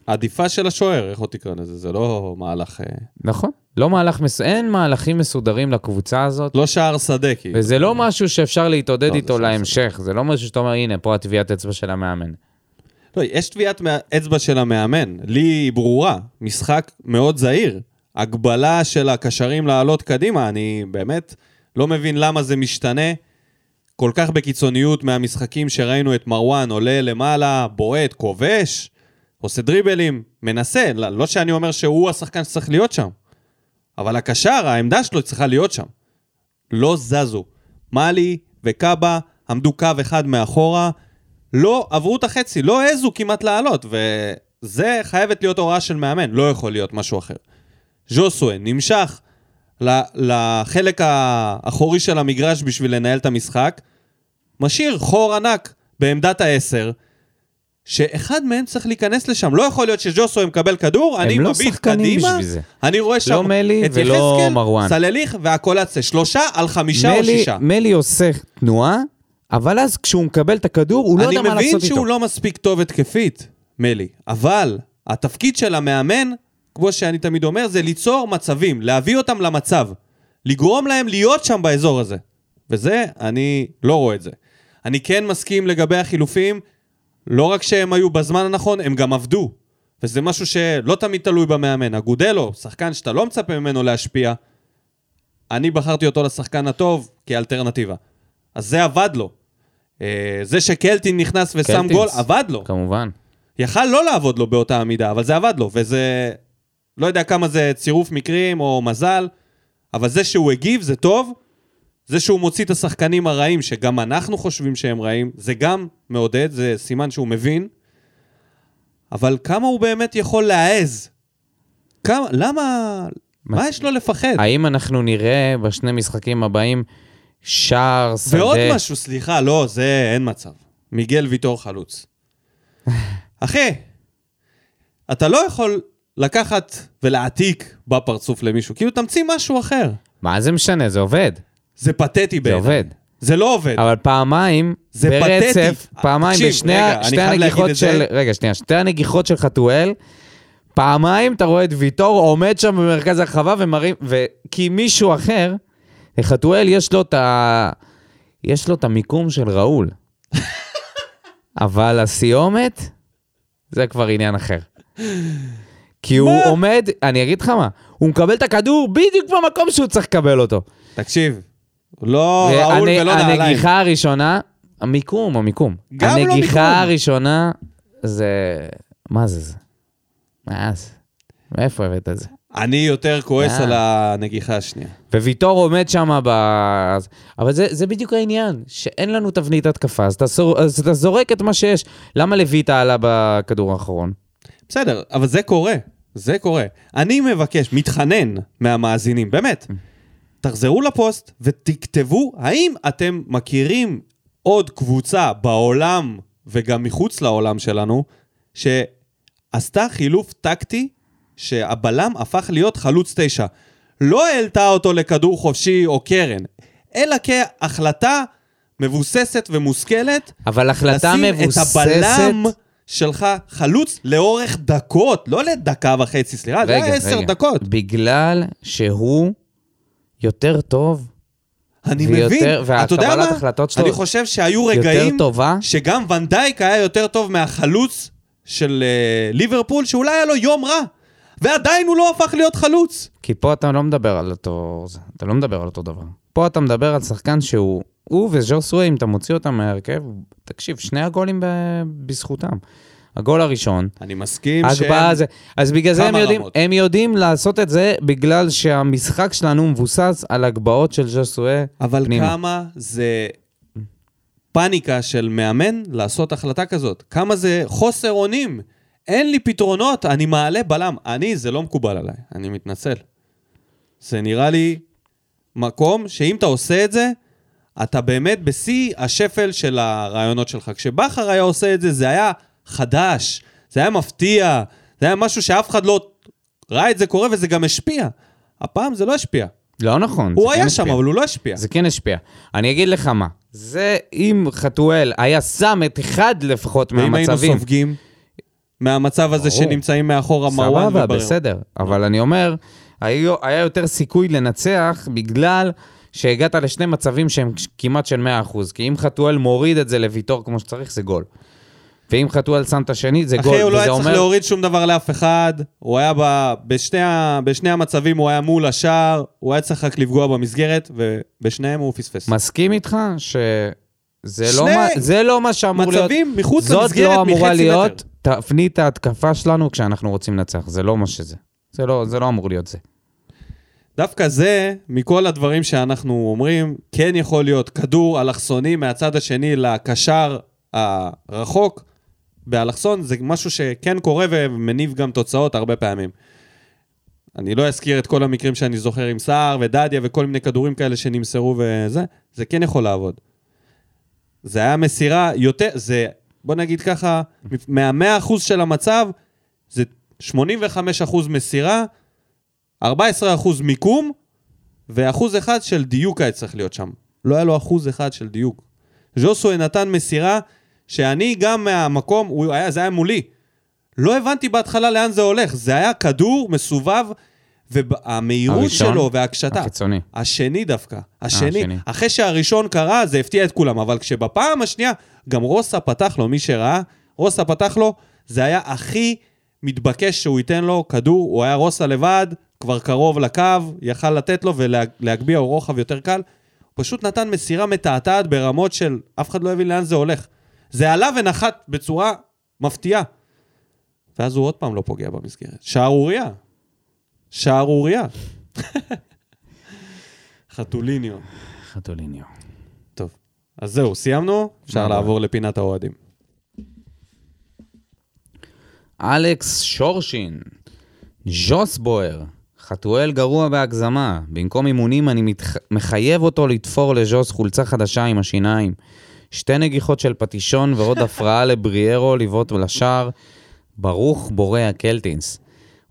עדיפה של השוער, איך עוד תקרא לזה? זה לא מהלך... אה, נכון. לא מהלך, מס... אין מהלכים מסודרים לקבוצה הזאת, לא שער שדה, כאילו. וזה לא משהו שאפשר להתעודד לא, זה איתו שם להמשך, זה לא משהו שאתה אומר, הנה, פה הטביעת אצבע של המאמן. לא, יש טביעת אצבע של המאמן, לי היא ברורה. משחק מאוד זהיר. הגבלה של הקשרים לעלות קדימה, אני באמת לא מבין למה זה משתנה כל כך בקיצוניות מהמשחקים שראינו את מרואן עולה למעלה, בועט, כובש. עושה דריבלים, מנסה, לא לא שאני אומר שהוא השחקן שצריך להיות שם, אבל הקשר, העמדה שלו צריכה להיות שם. לא זזו. מאלי וקאבה עמדו קו אחד מאחורה, לא עברו את החצי, לא העזו כמעט לעלות, וזה חייבת להיות הוראה של מאמן, לא יכול להיות משהו אחר. ז'וסווה נמשך לחלק האחורי של המגרש בשביל לנהל את המשחק, משאיר חור ענק בעמדת העשר, שאחד מהם צריך להיכנס לשם. לא יכול להיות שג'וסווה מקבל כדור, אני לא מביט קדימה. אני רואה שם לא מלי את ולא מרואן. סלליך והקולציה. שלושה על חמישה או מלי, שישה. מלי עושה תנועה, אבל אז כשהוא מקבל את הכדור, הוא לא יודע מה אני מבין לעשות איתו. שהוא לא מספיק טוב התקפית, מלי, אבל התפקיד של המאמן, כמו שאני תמיד אומר, זה ליצור מצבים, להביא אותם למצב, לגרום להם להיות שם באזור הזה. וזה, אני לא רואה את זה. אני כן מסכים לגבי החילופים, לא רק שהם היו בזמן הנכון, הם גם עבדו. וזה משהו שלא תמיד תלוי במאמן. אגודלו, שחקן שאתה לא מצפה ממנו להשפיע, אני בחרתי אותו לשחקן הטוב כאלטרנטיבה. אז זה עבד לו. אה, זה שקלטין נכנס ושם קלטינס. גול, עבד לו. כמובן. יכל לא לעבוד לו באותה המידה, אבל זה עבד לו, וזה... לא יודע כמה זה צירוף מקרים או מזל, אבל זה שהוא הגיב זה טוב. זה שהוא מוציא את השחקנים הרעים, שגם אנחנו חושבים שהם רעים, זה גם מעודד, זה סימן שהוא מבין. אבל כמה הוא באמת יכול להעז? כמה, למה... מה יש לו לפחד? האם אנחנו נראה בשני משחקים הבאים שער, שדה... ועוד משהו, סליחה, לא, זה אין מצב. מיגל ויטור חלוץ. אחי, אתה לא יכול לקחת ולהעתיק בפרצוף למישהו, כאילו תמציא משהו אחר. מה זה משנה? זה עובד. זה פתטי זה בעיניי. עובד. זה לא עובד. אבל פעמיים, זה ברצף, פתטי. פעמיים תקשיב, בשני רגע, שתי הנגיחות של... זה. רגע, שנייה, שתי הנגיחות של חתואל, פעמיים אתה רואה את ויטור עומד שם במרכז הרחבה ומרים... ו... כי מישהו אחר, לחתואל יש לו את ה... יש לו את המיקום של ראול. אבל הסיומת, זה כבר עניין אחר. כי הוא עומד, אני אגיד לך מה, הוא מקבל את הכדור בדיוק במקום שהוא צריך לקבל אותו. תקשיב, לא ראול ולא נעליים. הנגיחה הראשונה, המיקום, המיקום. גם לא מיקום. הנגיחה הראשונה זה... מה זה זה? מה זה? מאיפה הבאת את זה? אני יותר כועס אה. על הנגיחה השנייה. וויטור עומד שם ב... אבל זה, זה בדיוק העניין, שאין לנו תבנית התקפה, אז אתה. אז אתה זורק את מה שיש. למה לויטה עלה בכדור האחרון? בסדר, אבל זה קורה. זה קורה. אני מבקש, מתחנן מהמאזינים, באמת, תחזרו לפוסט ותכתבו האם אתם מכירים עוד קבוצה בעולם וגם מחוץ לעולם שלנו, שעשתה חילוף טקטי שהבלם הפך להיות חלוץ תשע. לא העלתה אותו לכדור חופשי או קרן, אלא כהחלטה מבוססת ומושכלת אבל החלטה לשים מבוססת... את הבלם שלך חלוץ לאורך דקות, לא לדקה וחצי, סליחה, זה היה עשר דקות. בגלל שהוא יותר טוב, אני ויותר- מבין, אתה יודע מה? החלטות שלו אני חושב שהיו רגעים טובה. שגם ונדייק היה יותר טוב מהחלוץ של אה, ליברפול, שאולי היה לו יום רע, ועדיין הוא לא הפך להיות חלוץ. כי פה אתה לא מדבר על אותו... אתה לא מדבר על אותו דבר. פה אתה מדבר על שחקן שהוא... הוא וז'וסווה, אם אתה מוציא אותם מההרכב, תקשיב, שני הגולים ב... בזכותם. הגול הראשון, אני מסכים ההגבהה זה... אז בגלל זה הם יודעים, רמות. הם יודעים לעשות את זה בגלל שהמשחק שלנו מבוסס על הגבהות של ז'וסווה אבל פנימה. כמה זה פאניקה של מאמן לעשות החלטה כזאת? כמה זה חוסר אונים? אין לי פתרונות, אני מעלה בלם. אני, זה לא מקובל עליי, אני מתנצל. זה נראה לי מקום שאם אתה עושה את זה, אתה באמת בשיא השפל של הרעיונות שלך. כשבכר היה עושה את זה, זה היה חדש, זה היה מפתיע, זה היה משהו שאף אחד לא ראה את זה קורה וזה גם השפיע. הפעם זה לא השפיע. לא נכון. הוא זה כן היה שם. אבל הוא לא השפיע. זה כן השפיע. אני אגיד לך מה, זה אם חתואל היה שם את אחד לפחות ואם היינו מהמצבים... סופגים מהמצב הזה ברור. שנמצאים מאחורה מרואן סבבה, וברר. בסדר. אבל אני אומר, היה, היה יותר סיכוי לנצח בגלל שהגעת לשני מצבים שהם כמעט של 100%. כי אם חתואל מוריד את זה לוויטור כמו שצריך, זה גול. ואם חתואל שם את השני, זה גול. אחי, הוא לא היה צריך אומר- להוריד שום דבר לאף אחד, הוא היה ב... בשני, ה... בשני המצבים הוא היה מול השער, הוא היה צריך רק לפגוע במסגרת, ובשניהם הוא פספס. מסכים איתך שזה לא, שני מה, זה לא מה שאמור להיות. מצבים מחוץ זאת למסגרת לא אמורה מחצי להיות מטר. תפנית ההתקפה שלנו כשאנחנו רוצים לנצח. זה לא מה שזה. זה לא, זה לא אמור להיות זה. דווקא זה, מכל הדברים שאנחנו אומרים, כן יכול להיות כדור אלכסוני מהצד השני לקשר הרחוק באלכסון, זה משהו שכן קורה ומניב גם תוצאות הרבה פעמים. אני לא אזכיר את כל המקרים שאני זוכר עם סער ודדיה וכל מיני כדורים כאלה שנמסרו וזה, זה כן יכול לעבוד. זה היה מסירה יותר, זה, בוא נגיד ככה, מהמאה אחוז של המצב, זה 85 אחוז מסירה, 14 אחוז מיקום, ואחוז אחד של דיוק היה צריך להיות שם. לא היה לו אחוז אחד של דיוק. ז'וסוי נתן מסירה שאני גם מהמקום, הוא היה, זה היה מולי. לא הבנתי בהתחלה לאן זה הולך. זה היה כדור מסובב, והמהירות הראשון? שלו והקשתה. הקיצוני. השני דווקא. השני. השני. אחרי שהראשון קרה, זה הפתיע את כולם, אבל כשבפעם השנייה, גם רוסה פתח לו, מי שראה, רוסה פתח לו, זה היה הכי מתבקש שהוא ייתן לו כדור, הוא היה רוסה לבד, כבר קרוב לקו, יכל לתת לו ולהגביה הוא רוחב יותר קל. פשוט נתן מסירה מתעתעת ברמות של אף אחד לא הבין לאן זה הולך. זה עלה ונחת בצורה מפתיעה. ואז הוא עוד פעם לא פוגע במסגרת. שערורייה. שערורייה. חתוליניו. חתוליניו. טוב, אז זהו, סיימנו? אפשר לעבור לפינת האוהדים. אלכס שורשין, ז'וס בוער, חתואל גרוע בהגזמה. במקום אימונים אני מתח... מחייב אותו לתפור לז'וס חולצה חדשה עם השיניים. שתי נגיחות של פטישון ועוד הפרעה לבריארו לבעוט לשער. ברוך בורא הקלטינס.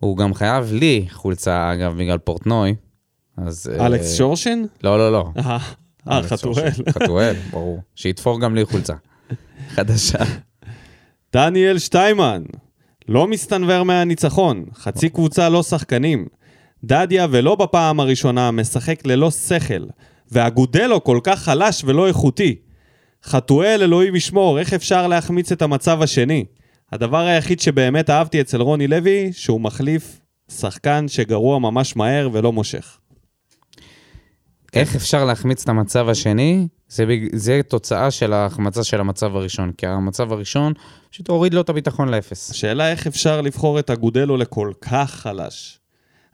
הוא גם חייב לי חולצה, אגב, בגלל פורטנוי. אז... אה, אלכס שורשין? לא, לא, לא. אה, אה, חתואל. חתואל, ברור. שיתפור גם לי חולצה. חדשה. דניאל שטיימן, לא מסתנוור מהניצחון, חצי קבוצה לא שחקנים. דדיה, ולא בפעם הראשונה, משחק ללא שכל, ואגודלו כל כך חלש ולא איכותי. חתואל, אלוהים ישמור, איך אפשר להחמיץ את המצב השני? הדבר היחיד שבאמת אהבתי אצל רוני לוי, שהוא מחליף שחקן שגרוע ממש מהר ולא מושך. איך אפשר להחמיץ את המצב השני? זה, בג... זה תוצאה של ההחמצה של המצב הראשון, כי המצב הראשון פשוט הוריד לו את הביטחון לאפס. השאלה איך אפשר לבחור את אגודלו לכל כך חלש.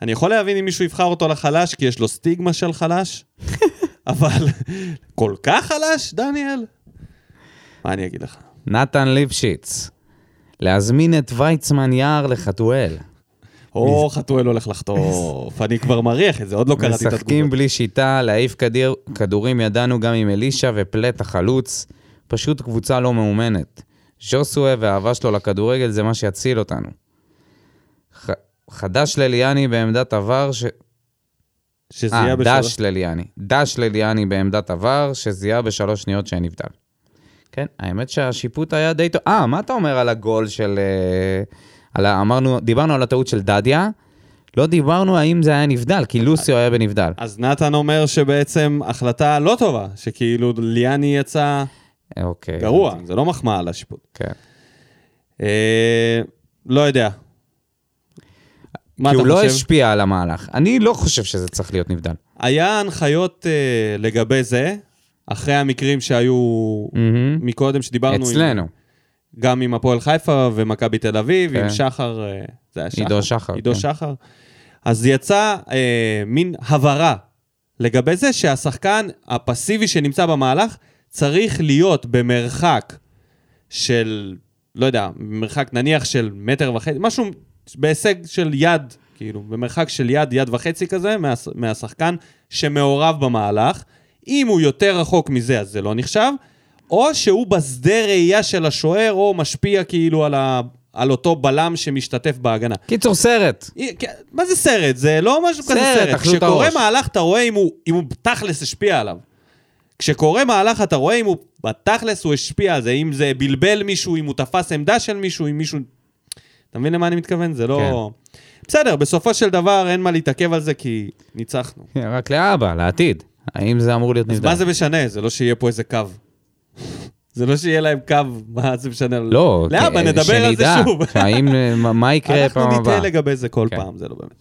אני יכול להבין אם מישהו יבחר אותו לחלש, כי יש לו סטיגמה של חלש, אבל כל כך חלש, דניאל? מה אני אגיד לך? נתן ליפשיץ, להזמין את ויצמן יער לחתואל. או, חתואל הולך לחטוף, אני כבר מריח את זה, עוד לא קראתי את משחקים התגובות. בלי שיטה, להעיף כדיר, כדורים ידענו גם עם אלישע ופלט החלוץ. פשוט קבוצה לא מאומנת. ז'וסואה והאהבה שלו לכדורגל זה מה שיציל אותנו. ח... חדש לליאני בעמדת עבר, ש... שזיהה אה, בשלוש... דש לליאני. דש לליאני בעמדת עבר, שזיהה בשלוש שניות שאין נבדל. כן, האמת שהשיפוט היה די טוב. אה, מה אתה אומר על הגול של... אה, על ה... אמרנו, דיברנו על הטעות של דדיה, לא דיברנו האם זה היה נבדל, כי לוסיו היה בנבדל. אז נתן אומר שבעצם החלטה לא טובה, שכאילו ליאני יצא אוקיי. גרוע, זה לא מחמאה לשיפוט. כן. אה, לא יודע. מה כי הוא לא חושב? השפיע על המהלך. אני לא חושב שזה צריך להיות נבדל. היה הנחיות אה, לגבי זה, אחרי המקרים שהיו מהמם. מקודם, שדיברנו עם, אצלנו. גם עם הפועל חיפה ומכבי תל אביב, כן. עם שחר, אה, זה היה שחר? עידו שחר, עידו כן. שחר. אז יצא אה, מין הבהרה לגבי זה שהשחקן הפסיבי שנמצא במהלך צריך להיות במרחק של, לא יודע, מרחק נניח של מטר וחצי, משהו בהישג של יד, כאילו, במרחק של יד, יד וחצי כזה, מה, מהשחקן שמעורב במהלך. אם הוא יותר רחוק מזה, אז זה לא נחשב, או שהוא בשדה ראייה של השוער, או משפיע כאילו על, ה, על אותו בלם שמשתתף בהגנה. קיצור, סרט. כן, מה זה סרט? זה לא משהו כזה סרט, סרט. אכלו את כשקורה. מהלך, אתה רואה אם הוא, אם הוא תכלס השפיע עליו. כשקורה מהלך, אתה רואה אם הוא בתכלס הוא השפיע על זה, אם זה בלבל מישהו, אם הוא תפס עמדה של מישהו, אם מישהו... אתה מבין למה אני מתכוון? זה לא... בסדר, בסופו של דבר אין מה להתעכב על זה, כי ניצחנו. כן, רק לאבא, לעתיד. האם זה אמור להיות אז נבדל? מה זה משנה? זה לא שיהיה פה איזה קו. זה לא שיהיה להם קו, מה זה משנה? לא, לאבא, כן, נדבר על זה. שוב. האם, מה- מה יקרה פעם אנחנו הבאה? נטעה לגבי זה כל כן. פעם, זה לא באמת.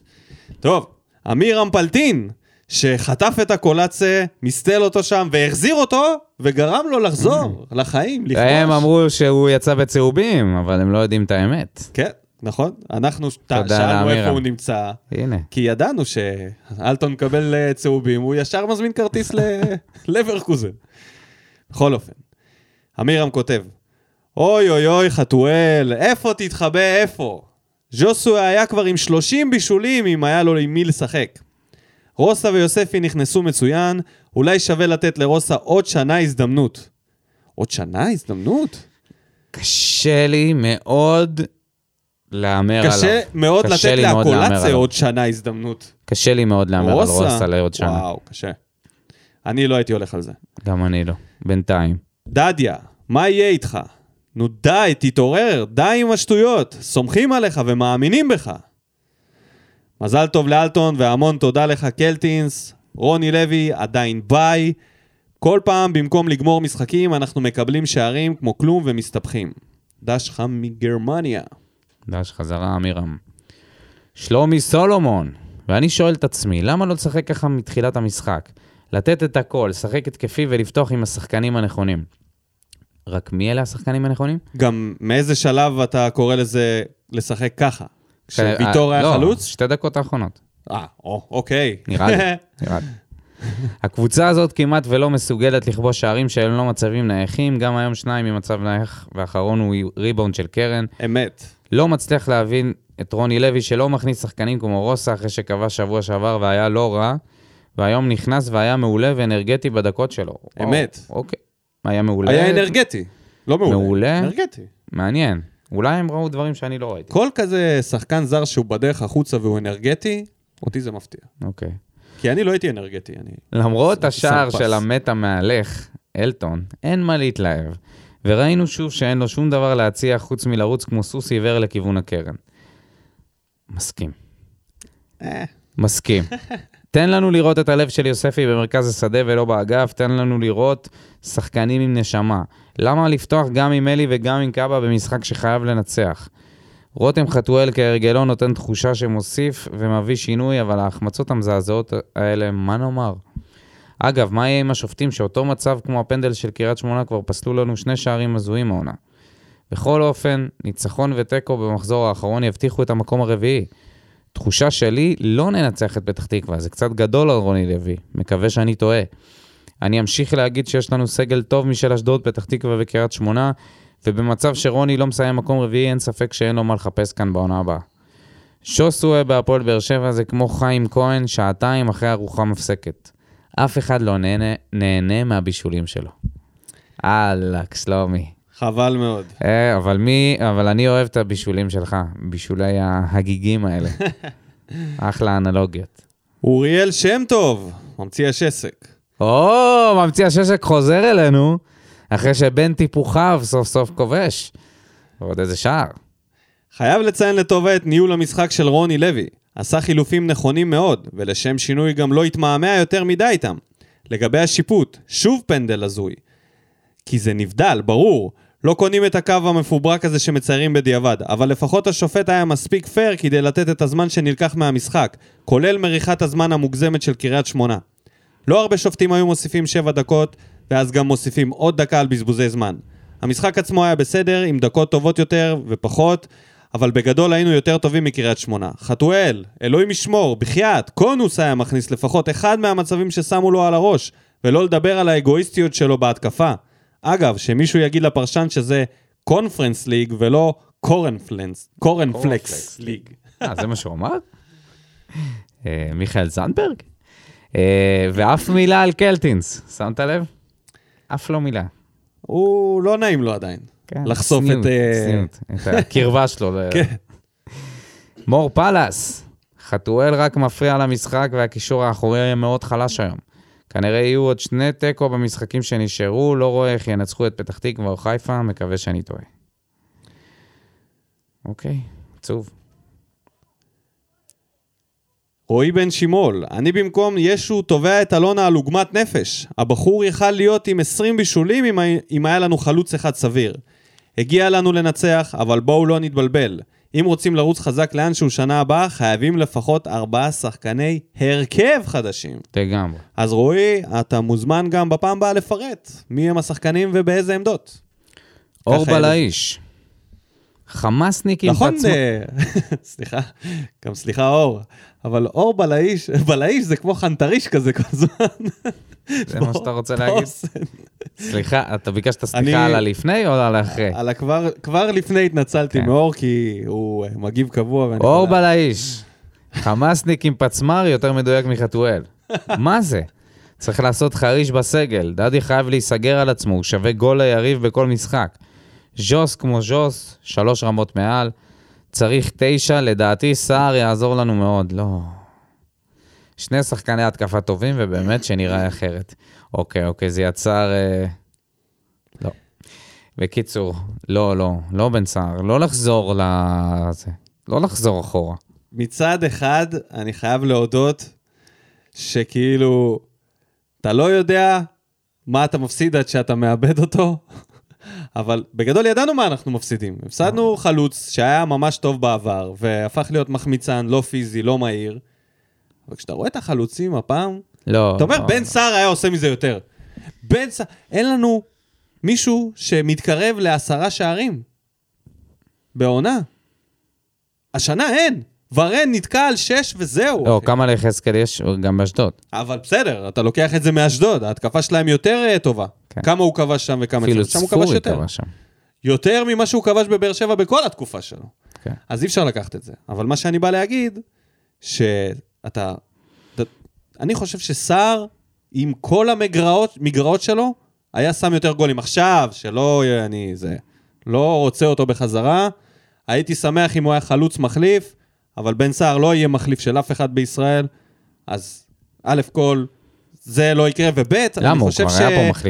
טוב, אמיר אמפלטין, שחטף את הקולציה, מסתל אותו שם, והחזיר אותו, וגרם לו לחזור לחיים, לכבוש. הם אמרו שהוא יצא בצהובים, אבל הם לא יודעים את האמת. כן, נכון. אנחנו שאלנו. איפה הוא נמצא, הנה. כי ידענו שאלטון מקבל אה, צהובים, הוא ישר מזמין כרטיס ל- לברקוזן. בכל אופן, אמירם כותב, אוי אוי אוי חתואל, איפה תתחבא איפה? ז'וסוי היה כבר עם 30 בישולים אם היה לו עם מי לשחק. רוסה ויוספי נכנסו מצוין, אולי שווה לתת לרוסה עוד שנה הזדמנות. עוד שנה הזדמנות? קשה לי מאוד להמר עליו. קשה מאוד לתת לאקולציה. עוד שנה הזדמנות. קשה לי מאוד להמר על רוסה לעוד שנה. וואו, קשה. אני לא הייתי הולך על זה. גם אני לא. בינתיים. דדיה, מה יהיה איתך? נו די, תתעורר, די עם השטויות. סומכים עליך ומאמינים בך. מזל טוב לאלטון והמון תודה לך קלטינס. רוני לוי עדיין ביי. כל פעם במקום לגמור משחקים אנחנו מקבלים שערים כמו כלום ומסתבכים. דש חם מגרמניה. דש חזרה, אמירם. שלומי סולומון. ואני שואל את עצמי, למה לא לשחק ככה מתחילת המשחק? לתת את הכל, לשחק התקפי ולפתוח עם השחקנים הנכונים. רק מי אלה השחקנים הנכונים? גם מאיזה שלב אתה קורא לזה לשחק ככה? כשוויטור אה, היה לא, חלוץ? שתי דקות האחרונות. אה, או, אוקיי. נראה לי, נראה לי. הקבוצה הזאת כמעט ולא מסוגלת לכבוש שערים שהם לא מצבים נייחים, גם היום שניים ממצב נייח, והאחרון הוא ריבאונד של קרן. אמת. לא מצליח להבין את רוני לוי שלא מכניס שחקנים כמו רוסה אחרי שכבש שבוע שעבר והיה לא רע, והיום נכנס והיה מעולה ואנרגטי בדקות שלו. אמת. וואו, אוקיי. היה מעולה. היה אנרגטי. לא מעולה. מעולה. אנרגטי. מעניין. אולי הם ראו דברים שאני לא ראיתי. כל כזה שחקן זר שהוא בדרך החוצה והוא אנרגטי, אותי זה מפתיע. אוקיי. כי אני לא הייתי אנרגטי, אני... למרות השער. של המת המהלך, אלטון, אין מה להתלהב. וראינו שוב שאין לו שום דבר להציע חוץ מלרוץ כמו סוס עיוור לכיוון הקרן. מסכים. מסכים. תן לנו לראות את הלב של יוספי במרכז השדה ולא באגף, תן לנו לראות שחקנים עם נשמה. למה לפתוח גם עם אלי וגם עם קאבה במשחק שחייב לנצח? רותם חתואל כהרגלו נותן תחושה שמוסיף ומביא שינוי, אבל ההחמצות המזעזעות האלה, מה נאמר? אגב, מה יהיה עם השופטים שאותו מצב כמו הפנדל של קריית שמונה כבר פסלו לנו שני שערים הזויים העונה? בכל אופן, ניצחון ותיקו במחזור האחרון יבטיחו את המקום הרביעי. תחושה שלי, לא ננצח את פתח תקווה, זה קצת גדול על רוני לוי, מקווה שאני טועה. אני אמשיך להגיד שיש לנו סגל טוב משל אשדוד, פתח תקווה וקריית שמונה, ובמצב שרוני לא מסיים מקום רביעי, אין ספק שאין לו מה לחפש כאן בעונה הבאה. שוסואה בהפועל באר שבע זה כמו חיים כהן, שעתיים אחרי ארוחה מפסקת. אף אחד לא נהנה, נהנה מהבישולים שלו. אהלק, שלומי. חבל מאוד. אה, אבל מי, אבל אני אוהב את הבישולים שלך, בישולי ההגיגים האלה. אחלה אנלוגיות. אוריאל שם טוב, ממציא השסק. או, ממציא הששק חוזר אלינו, אחרי שבן טיפוחיו סוף סוף כובש. ועוד איזה שער. חייב לציין לטובה את ניהול המשחק של רוני לוי. עשה חילופים נכונים מאוד, ולשם שינוי גם לא התמהמה יותר מדי איתם. לגבי השיפוט, שוב פנדל הזוי. כי זה נבדל, ברור. לא קונים את הקו המפוברק הזה שמציירים בדיעבד, אבל לפחות השופט היה מספיק פייר כדי לתת את הזמן שנלקח מהמשחק, כולל מריחת הזמן המוגזמת של קריית שמונה. לא הרבה שופטים היו מוסיפים 7 דקות, ואז גם מוסיפים עוד דקה על בזבוזי זמן. המשחק עצמו היה בסדר, עם דקות טובות יותר ופחות, אבל בגדול היינו יותר טובים מקריית שמונה. חתואל, אלוהים ישמור, בחייאת, קונוס היה מכניס לפחות אחד מהמצבים ששמו לו על הראש, ולא לדבר על האגואיסטיות שלו בהתקפה. אגב, שמישהו יגיד לפרשן שזה קונפרנס ליג ולא קורנפלנס, קורנפלקס ליג. אה, זה מה שהוא אמר? אה, מיכאל זנדברג? אה, ואף מילה על קלטינס, שמת לב? אף לא מילה. הוא לא נעים לו עדיין. כן, לחשוף צניעות, את, אה, צניעות, את הקרבה שלו. ל- כן. מור פלס, חתואל רק מפריע למשחק והקישור האחורי יהיה מאוד חלש היום. כנראה יהיו עוד שני תיקו במשחקים שנשארו, לא רואה איך ינצחו את פתח תקווה או חיפה, מקווה שאני טועה. אוקיי, עצוב. רועי בן שימול, אני במקום ישו תובע את אלונה על עוגמת נפש. הבחור יכל להיות עם 20 בישולים אם, היה- אם היה לנו חלוץ אחד סביר. הגיע לנו לנצח, אבל בואו לא נתבלבל. אם רוצים לרוץ חזק לאנשהו שנה הבאה, חייבים לפחות ארבעה שחקני הרכב חדשים. לגמרי. אז רועי, אתה מוזמן גם בפעם הבאה לפרט מי הם השחקנים ובאיזה עמדות. אור ככה בלאיש. חמאסניק עם נכון, פצמ"ר. אה, סליחה, גם סליחה אור, אבל אור בלאיש, בלאיש זה כמו חנטריש כזה כל הזמן. זה מה שאתה רוצה להגיד? באוסן. סליחה, אתה ביקשת סליחה על הלפני או על האחרי? על הכבר, כבר לפני התנצלתי כן. מאור, כי הוא אה, מגיב קבוע. אור בלאיש. חמאסניק עם פצמ"ר יותר מדויק מחתואל. מה זה? צריך לעשות חריש בסגל. דדי חייב להיסגר על עצמו, הוא שווה גול ליריב בכל משחק. ז'וס כמו ז'וס, שלוש רמות מעל. צריך תשע, לדעתי סער יעזור לנו מאוד. לא. שני שחקני התקפה טובים, ובאמת שנראה אחרת. אוקיי, אוקיי, זה יצר... אה... לא. בקיצור, לא, לא, לא בן סער, לא לחזור לזה. לא לחזור אחורה. מצד אחד, אני חייב להודות שכאילו, אתה לא יודע מה אתה מפסיד עד שאתה מאבד אותו, אבל בגדול ידענו מה אנחנו מפסידים. הפסדנו חלוץ שהיה ממש טוב בעבר, והפך להיות מחמיצן, לא פיזי, לא מהיר. אבל כשאתה רואה את החלוצים הפעם, לא. אתה אומר, לא. בן סער היה עושה מזה יותר. בן סער, אין לנו מישהו שמתקרב לעשרה שערים בעונה. השנה אין. ורן נתקע על שש וזהו. לא, אחי. כמה ליחזקאל יש גם באשדוד. אבל בסדר, אתה לוקח את זה מאשדוד, ההתקפה שלהם יותר אה, טובה. כן. כמה הוא כבש שם וכמה אפילו אצלנו. כבש צפורי יותר. כבש שם. יותר ממה שהוא כבש בבאר שבע בכל התקופה שלו. כן. אז אי אפשר לקחת את זה. אבל מה שאני בא להגיד, שאתה... אתה- אני חושב שסער, עם כל המגרעות מגרעות שלו, היה שם יותר גולים. עכשיו, שלא יהיה אני זה... לא רוצה אותו בחזרה, הייתי שמח אם הוא היה חלוץ מחליף, אבל בן סער לא יהיה מחליף של אף אחד בישראל, אז א' כל, זה לא יקרה, וב'? אני חושב.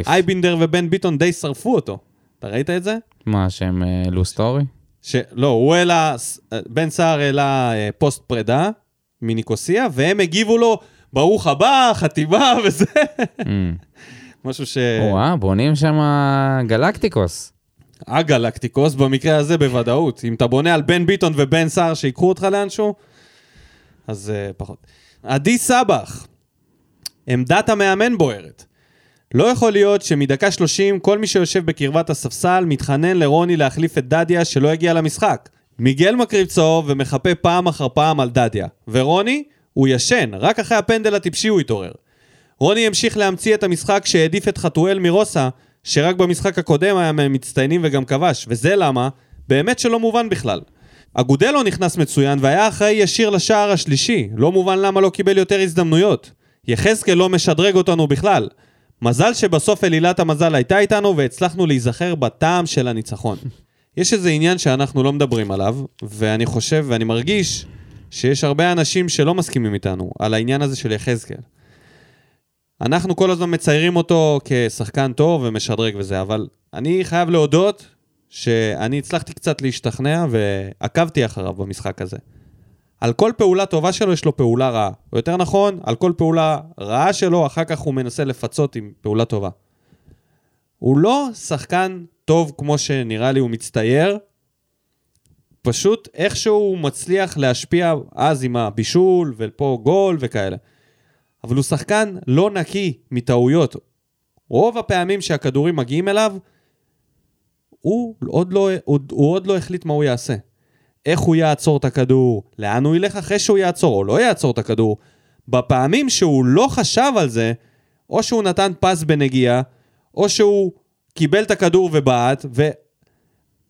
שאייבינדר ובן ביטון די שרפו אותו. אתה ראית את זה? מה, שהם אה, העלו story? ש... לא, הוא העלה, בן סער העלה אה, פוסט פרידה מניקוסיה, והם הגיבו לו, ברוך הבא, חתימה וזה. אמ. משהו ש... וואה, בונים שם גלקטיקוס. הגלקטיקוס במקרה הזה בוודאות. אם אתה בונה על בן ביטון ובן סער שיקחו אותך לאנשהו, אז אה, פחות. עדי סבח, עמדת המאמן בוערת. לא יכול להיות שמדקה 30 כל מי שיושב בקרבת הספסל מתחנן לרוני להחליף את דדיה שלא הגיע למשחק. מיגל מקריב צהוב ומחפה פעם אחר פעם על דדיה. ורוני, הוא ישן, רק אחרי הפנדל הטיפשי הוא התעורר. רוני המשיך להמציא את המשחק שהעדיף את חתואל מרוסה, שרק במשחק הקודם היה מהמצטיינים וגם כבש, וזה למה? באמת שלא מובן בכלל. אגודלו נכנס מצוין והיה אחראי ישיר לשער השלישי, לא מובן למה לא קיבל יותר הזדמנויות. יחזקאל לא משדרג אותנו בכלל. מזל שבסוף אלילת המזל הייתה איתנו והצלחנו להיזכר בטעם של הניצחון. יש איזה עניין שאנחנו לא מדברים עליו, ואני חושב ואני מרגיש שיש הרבה אנשים שלא מסכימים איתנו על העניין הזה של יחזקאל. אנחנו כל הזמן מציירים אותו כשחקן טוב ומשדרג וזה, אבל אני חייב להודות שאני הצלחתי קצת להשתכנע ועקבתי אחריו במשחק הזה. על כל פעולה טובה שלו יש לו פעולה רעה. או יותר נכון, על כל פעולה רעה שלו, אחר כך הוא מנסה לפצות עם פעולה טובה. הוא לא שחקן טוב כמו שנראה לי הוא מצטייר, פשוט איכשהו הוא מצליח להשפיע אז עם הבישול ופה גול וכאלה. אבל הוא שחקן לא נקי מטעויות. רוב הפעמים שהכדורים מגיעים אליו, הוא עוד לא, הוא, הוא עוד לא החליט מה הוא יעשה. איך הוא יעצור את הכדור, לאן הוא ילך אחרי שהוא יעצור או לא יעצור את הכדור. בפעמים שהוא לא חשב על זה, או שהוא נתן פס בנגיעה, או שהוא קיבל את הכדור ובעט,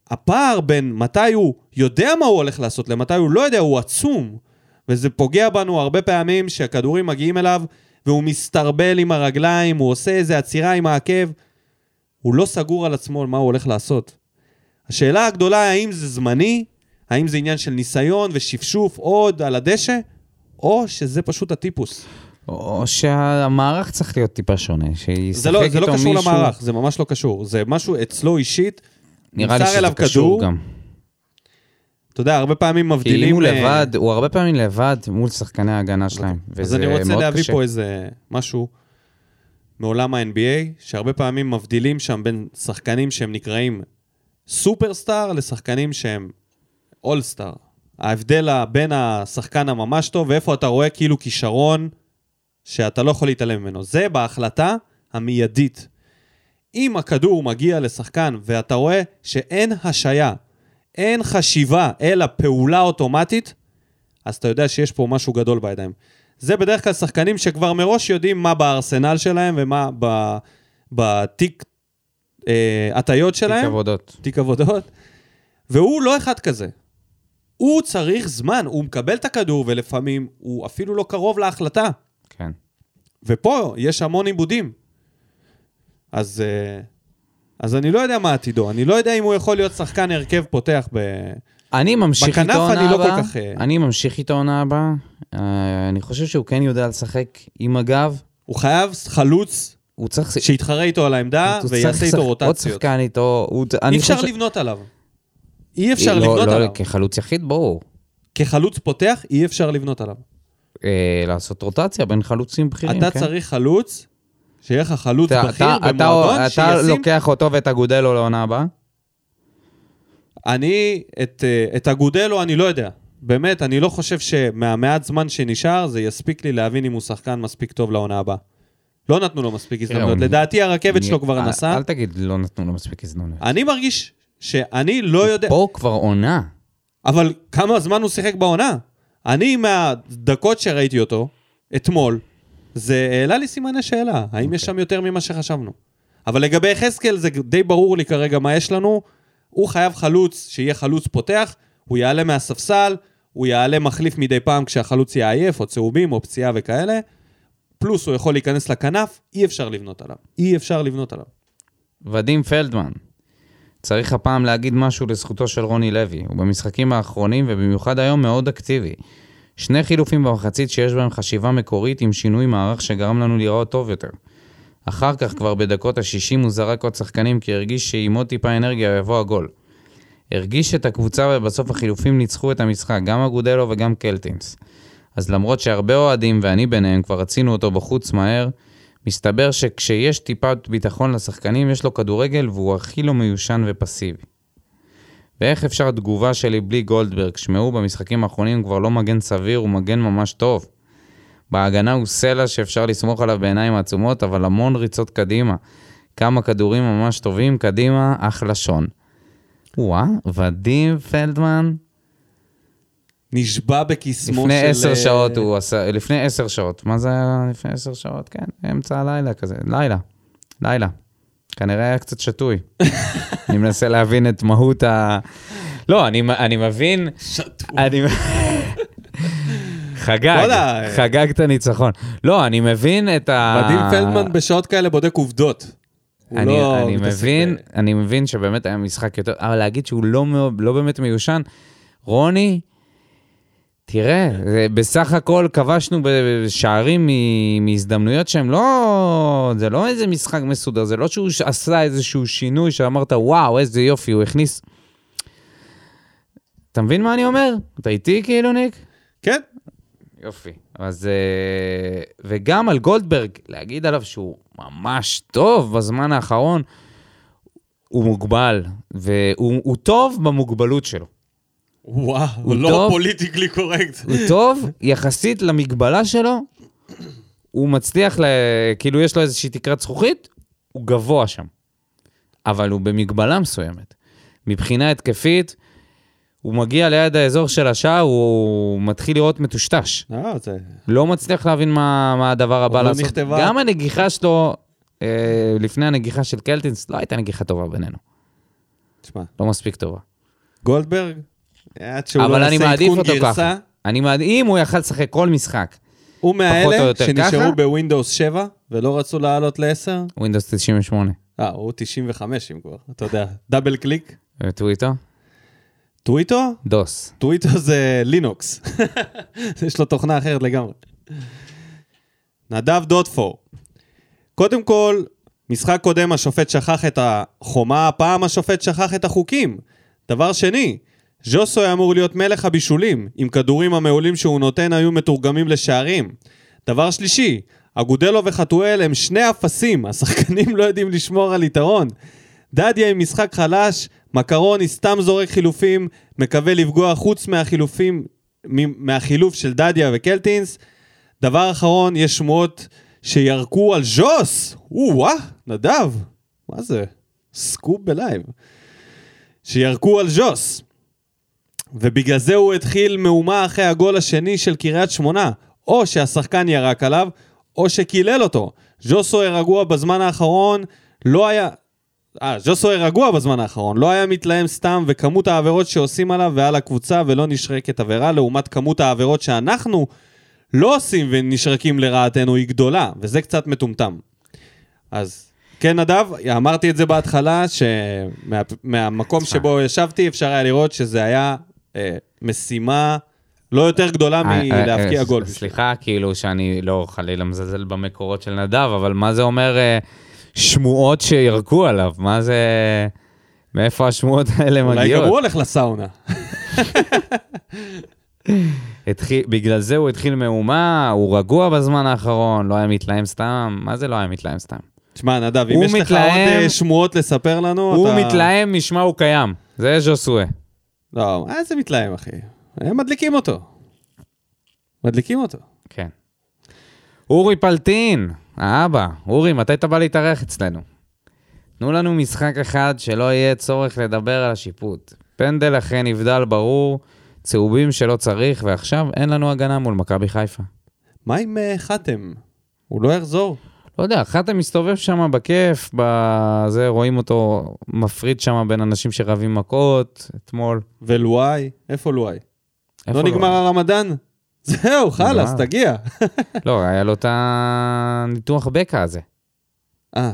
והפער בין מתי הוא יודע מה הוא הולך לעשות למתי הוא לא יודע הוא עצום. וזה פוגע בנו הרבה פעמים שהכדורים מגיעים אליו והוא מסתרבל עם הרגליים, הוא עושה איזה עצירה עם העקב. הוא לא סגור על עצמו על מה הוא הולך לעשות. השאלה הגדולה האם זה זמני, האם זה עניין של ניסיון ושפשוף עוד על הדשא, או שזה פשוט הטיפוס. או שהמערך צריך להיות טיפה שונה, שישחק זה לא, זה לא איתו קשור מישהו... למערך, זה ממש לא קשור. זה משהו אצלו אישית, נראה לי שזה קשור כדור, גם. אתה יודע, הרבה פעמים כי אם מבדילים... הוא אה, לבד, הוא הרבה פעמים לבד מול שחקני ההגנה שלהם, אז וזה אני רוצה מאוד להביא קשה. פה איזה משהו מעולם ה-NBA, שהרבה פעמים מבדילים שם בין שחקנים שהם נקראים סופרסטאר לשחקנים שהם אולסטאר. ההבדל בין השחקן הממש טוב ואיפה אתה רואה כאילו כישרון שאתה לא יכול להתעלם ממנו. זה בהחלטה המיידית. אם הכדור מגיע לשחקן ואתה רואה שאין השעיה, אין חשיבה, אלא פעולה אוטומטית, אז אתה יודע שיש פה משהו גדול בידיים. זה בדרך כלל שחקנים שכבר מראש יודעים מה בארסנל שלהם ומה ב- בתיק אה, הטיות תיק שלהם. עבודות. תיק עבודות, והוא לא אחד כזה. הוא צריך זמן, הוא מקבל את הכדור ולפעמים הוא אפילו לא קרוב להחלטה. ופה יש המון עיבודים. אז, אה, אז אני לא יודע מה עתידו, אני לא יודע אם הוא יכול להיות שחקן הרכב פותח ב... אני ממשיך בכנף איתו אני עונה לא כל הבאה. כך, אה, אני ממשיך איתו עונה הבאה. אה, אני חושב שהוא כן יודע לשחק עם הגב. הוא חייב חלוץ הוא צריך... שיתחרה איתו על העמדה ויעשה איתו עוד רוטציות. שחקן איתו. הוא- אני אי אפשר חושב- לבנות עליו. אי אפשר לא- לבנות לא, עליו. כחלוץ יחיד, ברור. כחלוץ פותח, אי אפשר לבנות עליו. אה, לעשות רוטציה בין חלוצים בכירים, אתה כן. צריך חלוץ, שיהיה לך חלוץ אתה- בכיר אתה- במועדון, אתה שישים... לוקח אותו ואת אגודלו לעונה הבאה? אני, את, אה, את אגודלו אני לא יודע. באמת, אני לא חושב שמהמעט זמן שנשאר, זה יספיק לי להבין אם הוא שחקן מספיק טוב לעונה הבאה. לא נתנו לו מספיק הזדמנויות. לדעתי הרכבת אני- שלו כבר אל- נסעה. אל תגיד, לא נתנו לו מספיק הזדמנות. אני מרגיש שאני לא יודע, פה כבר עונה. אבל כמה זמן הוא שיחק בעונה? אני מהדקות שראיתי אותו, אתמול, זה העלה לי סימני שאלה, האם יש שם יותר ממה שחשבנו. אבל לגבי יחזקאל זה די ברור לי כרגע מה יש לנו, הוא חייב חלוץ, שיהיה חלוץ פותח, הוא יעלה מהספסל, הוא יעלה מחליף מדי פעם כשהחלוץ יהיה עייף, או צהובים, או פציעה וכאלה, פלוס הוא יכול להיכנס לכנף, אי אפשר לבנות עליו. אי אפשר לבנות עליו. ודים פלדמן. צריך הפעם להגיד משהו לזכותו של רוני לוי. הוא במשחקים האחרונים, ובמיוחד היום, מאוד אקטיבי. שני חילופים במחצית שיש בהם חשיבה מקורית עם שינוי מערך שגרם לנו לראות טוב יותר. אחר כך, כבר בדקות ה-60 הוא זרק עוד שחקנים כי הרגיש שעם עוד טיפה אנרגיה יבוא הגול. הרגיש את הקבוצה ובסוף החילופים ניצחו את המשחק, גם אגודלו וגם קלטינס. אז למרות שהרבה אוהדים, ואני ביניהם, כבר רצינו אותו בחוץ מהר, מסתבר שכשיש טיפת ביטחון לשחקנים, יש לו כדורגל והוא הכי לא מיושן ופסיבי. ואיך אפשר תגובה שלי בלי גולדברג? שמעו, במשחקים האחרונים כבר לא מגן סביר, הוא מגן ממש טוב. בהגנה הוא סלע שאפשר לסמוך עליו בעיניים עצומות, אבל המון ריצות קדימה. כמה כדורים ממש טובים, קדימה, אחלה שון. וואה, ודים פלדמן, נשבע בקסמו של... לפני עשר אה, שעות הוא עשה, לפני עשר שעות. מה זה היה לפני עשר שעות? כן, אמצע הלילה כזה, לילה, לילה. כנראה היה קצת שתוי. אני מנסה להבין את מהות ה... לא, אני, אני מבין... שטוי. אני... חגג. חגג את הניצחון. לא, אני מבין את ה... ודים פלדמן בשעות כאלה בודק עובדות. אני, לא אני מבין, ב- אני מבין שבאמת היה משחק יותר, אבל להגיד שהוא לא, לא באמת מיושן, רוני, תראה, בסך הכל כבשנו בשערים מהזדמנויות שהם לא, זה לא איזה משחק מסודר, זה לא שהוא עשה איזשהו שינוי שאמרת, וואו, איזה יופי, הוא הכניס... אתה מבין מה אני אומר? אתה איתי כאילו, ניק? כן, יופי. אז... אה, וגם על גולדברג, להגיד עליו שהוא ממש טוב בזמן האחרון, הוא מוגבל, והוא הוא טוב במוגבלות שלו. וואו, הוא לא טוב. פוליטיקלי קורקט. הוא טוב יחסית למגבלה שלו, הוא מצליח, ל... כאילו יש לו איזושהי תקרת זכוכית, הוא גבוה שם. אבל הוא במגבלה מסוימת. מבחינה התקפית, הוא מגיע ליד האזור של השער, הוא מתחיל לראות מטושטש. אה, זה... לא מצליח להבין מה, מה הדבר הבא לא לעשות. נכתבה. גם הנגיחה שלו, אה, לפני הנגיחה של קלטינס, לא הייתה נגיחה טובה בינינו. תשמע, לא מספיק טובה. גולדברג, עד שהוא אבל לא אני עושה מעדיף עדכון אותו גרסה, ככה. אני מעדיף, אם הוא יכל לשחק כל משחק, הוא או מהאלה יותר שנשארו. בווינדוס 7 ולא רצו לעלות ל-10. Windows 98, אה, הוא 95 אם כבר, אתה יודע. double click. וטוויטר, טוויטו? DOS. טוויטו זה לינוקס. יש לו תוכנה אחרת לגמרי. נדב דוטפור. קודם כל, משחק קודם השופט שכח את החומה, הפעם השופט שכח את החוקים. דבר שני, ז'וסו היה אמור להיות מלך הבישולים, אם כדורים המעולים שהוא נותן היו מתורגמים לשערים. דבר שלישי, אגודלו וחתואל הם שני אפסים, השחקנים לא יודעים לשמור על יתרון. דדיה עם משחק חלש, מקרוני סתם זורק חילופים, מקווה לפגוע חוץ מהחילופים, מהחילוף של דדיה וקלטינס. דבר אחרון, יש שמועות שירקו על ז'וס! או-אה, נדב, מה זה? סקופ ב live. שירקו על ז'וס. ובגלל זה הוא התחיל מהומה אחרי הגול השני של קריית שמונה. או שהשחקן ירק עליו, או שקילל אותו. ז'וסוי רגוע בזמן האחרון, לא היה... אה, ז'וסוי רגוע בזמן האחרון, לא היה מתלהם סתם, וכמות העבירות שעושים עליו ועל הקבוצה ולא נשרקת עבירה, לעומת כמות העבירות שאנחנו לא עושים ונשרקים לרעתנו היא גדולה, וזה קצת מטומטם. אז כן, נדב, אמרתי את זה בהתחלה, שמהמקום תשמע. שבו ישבתי אפשר היה לראות שזה היה אה, משימה לא יותר גדולה אה, מלהבקיע אה, גול. סליחה, כאילו שאני לא חלילה מזלזל במקורות של נדב, אבל מה זה אומר שמועות שירקו עליו? מה זה... מאיפה השמועות האלה אולי גם מגיעות? הוא הולך לסאונה. התחיל, בגלל זה הוא התחיל מהומה, הוא רגוע בזמן האחרון, לא היה מתלהם סתם. מה זה לא היה מתלהם סתם? תשמע, נדב, אם הוא יש לך עוד שמועות לספר לנו, הוא אתה... מתלהם, משמע הוא קיים. זה ז'וסואה. לא, איזה מתלהם, אחי? הם מדליקים אותו. מדליקים אותו. כן. אורי פלטין, האבא. אורי, מתי אתה בא להתארח אצלנו? תנו לנו משחק אחד שלא יהיה צורך לדבר על השיפוט. פנדל אחרי נבדל ברור, צהובים שלא צריך, ועכשיו אין לנו הגנה מול מכבי חיפה. מה עם אה, חתם? הוא לא יחזור. לא יודע, חתם מסתובב שם בכיף, בזה, רואים אותו מפריד שם בין אנשים שרבים מכות, אתמול. ולואי? איפה לואי? איפה לא נגמר הרמדאן? זהו, חלאס. תגיע. לא, היה לו את הניתוח בקע הזה. אה,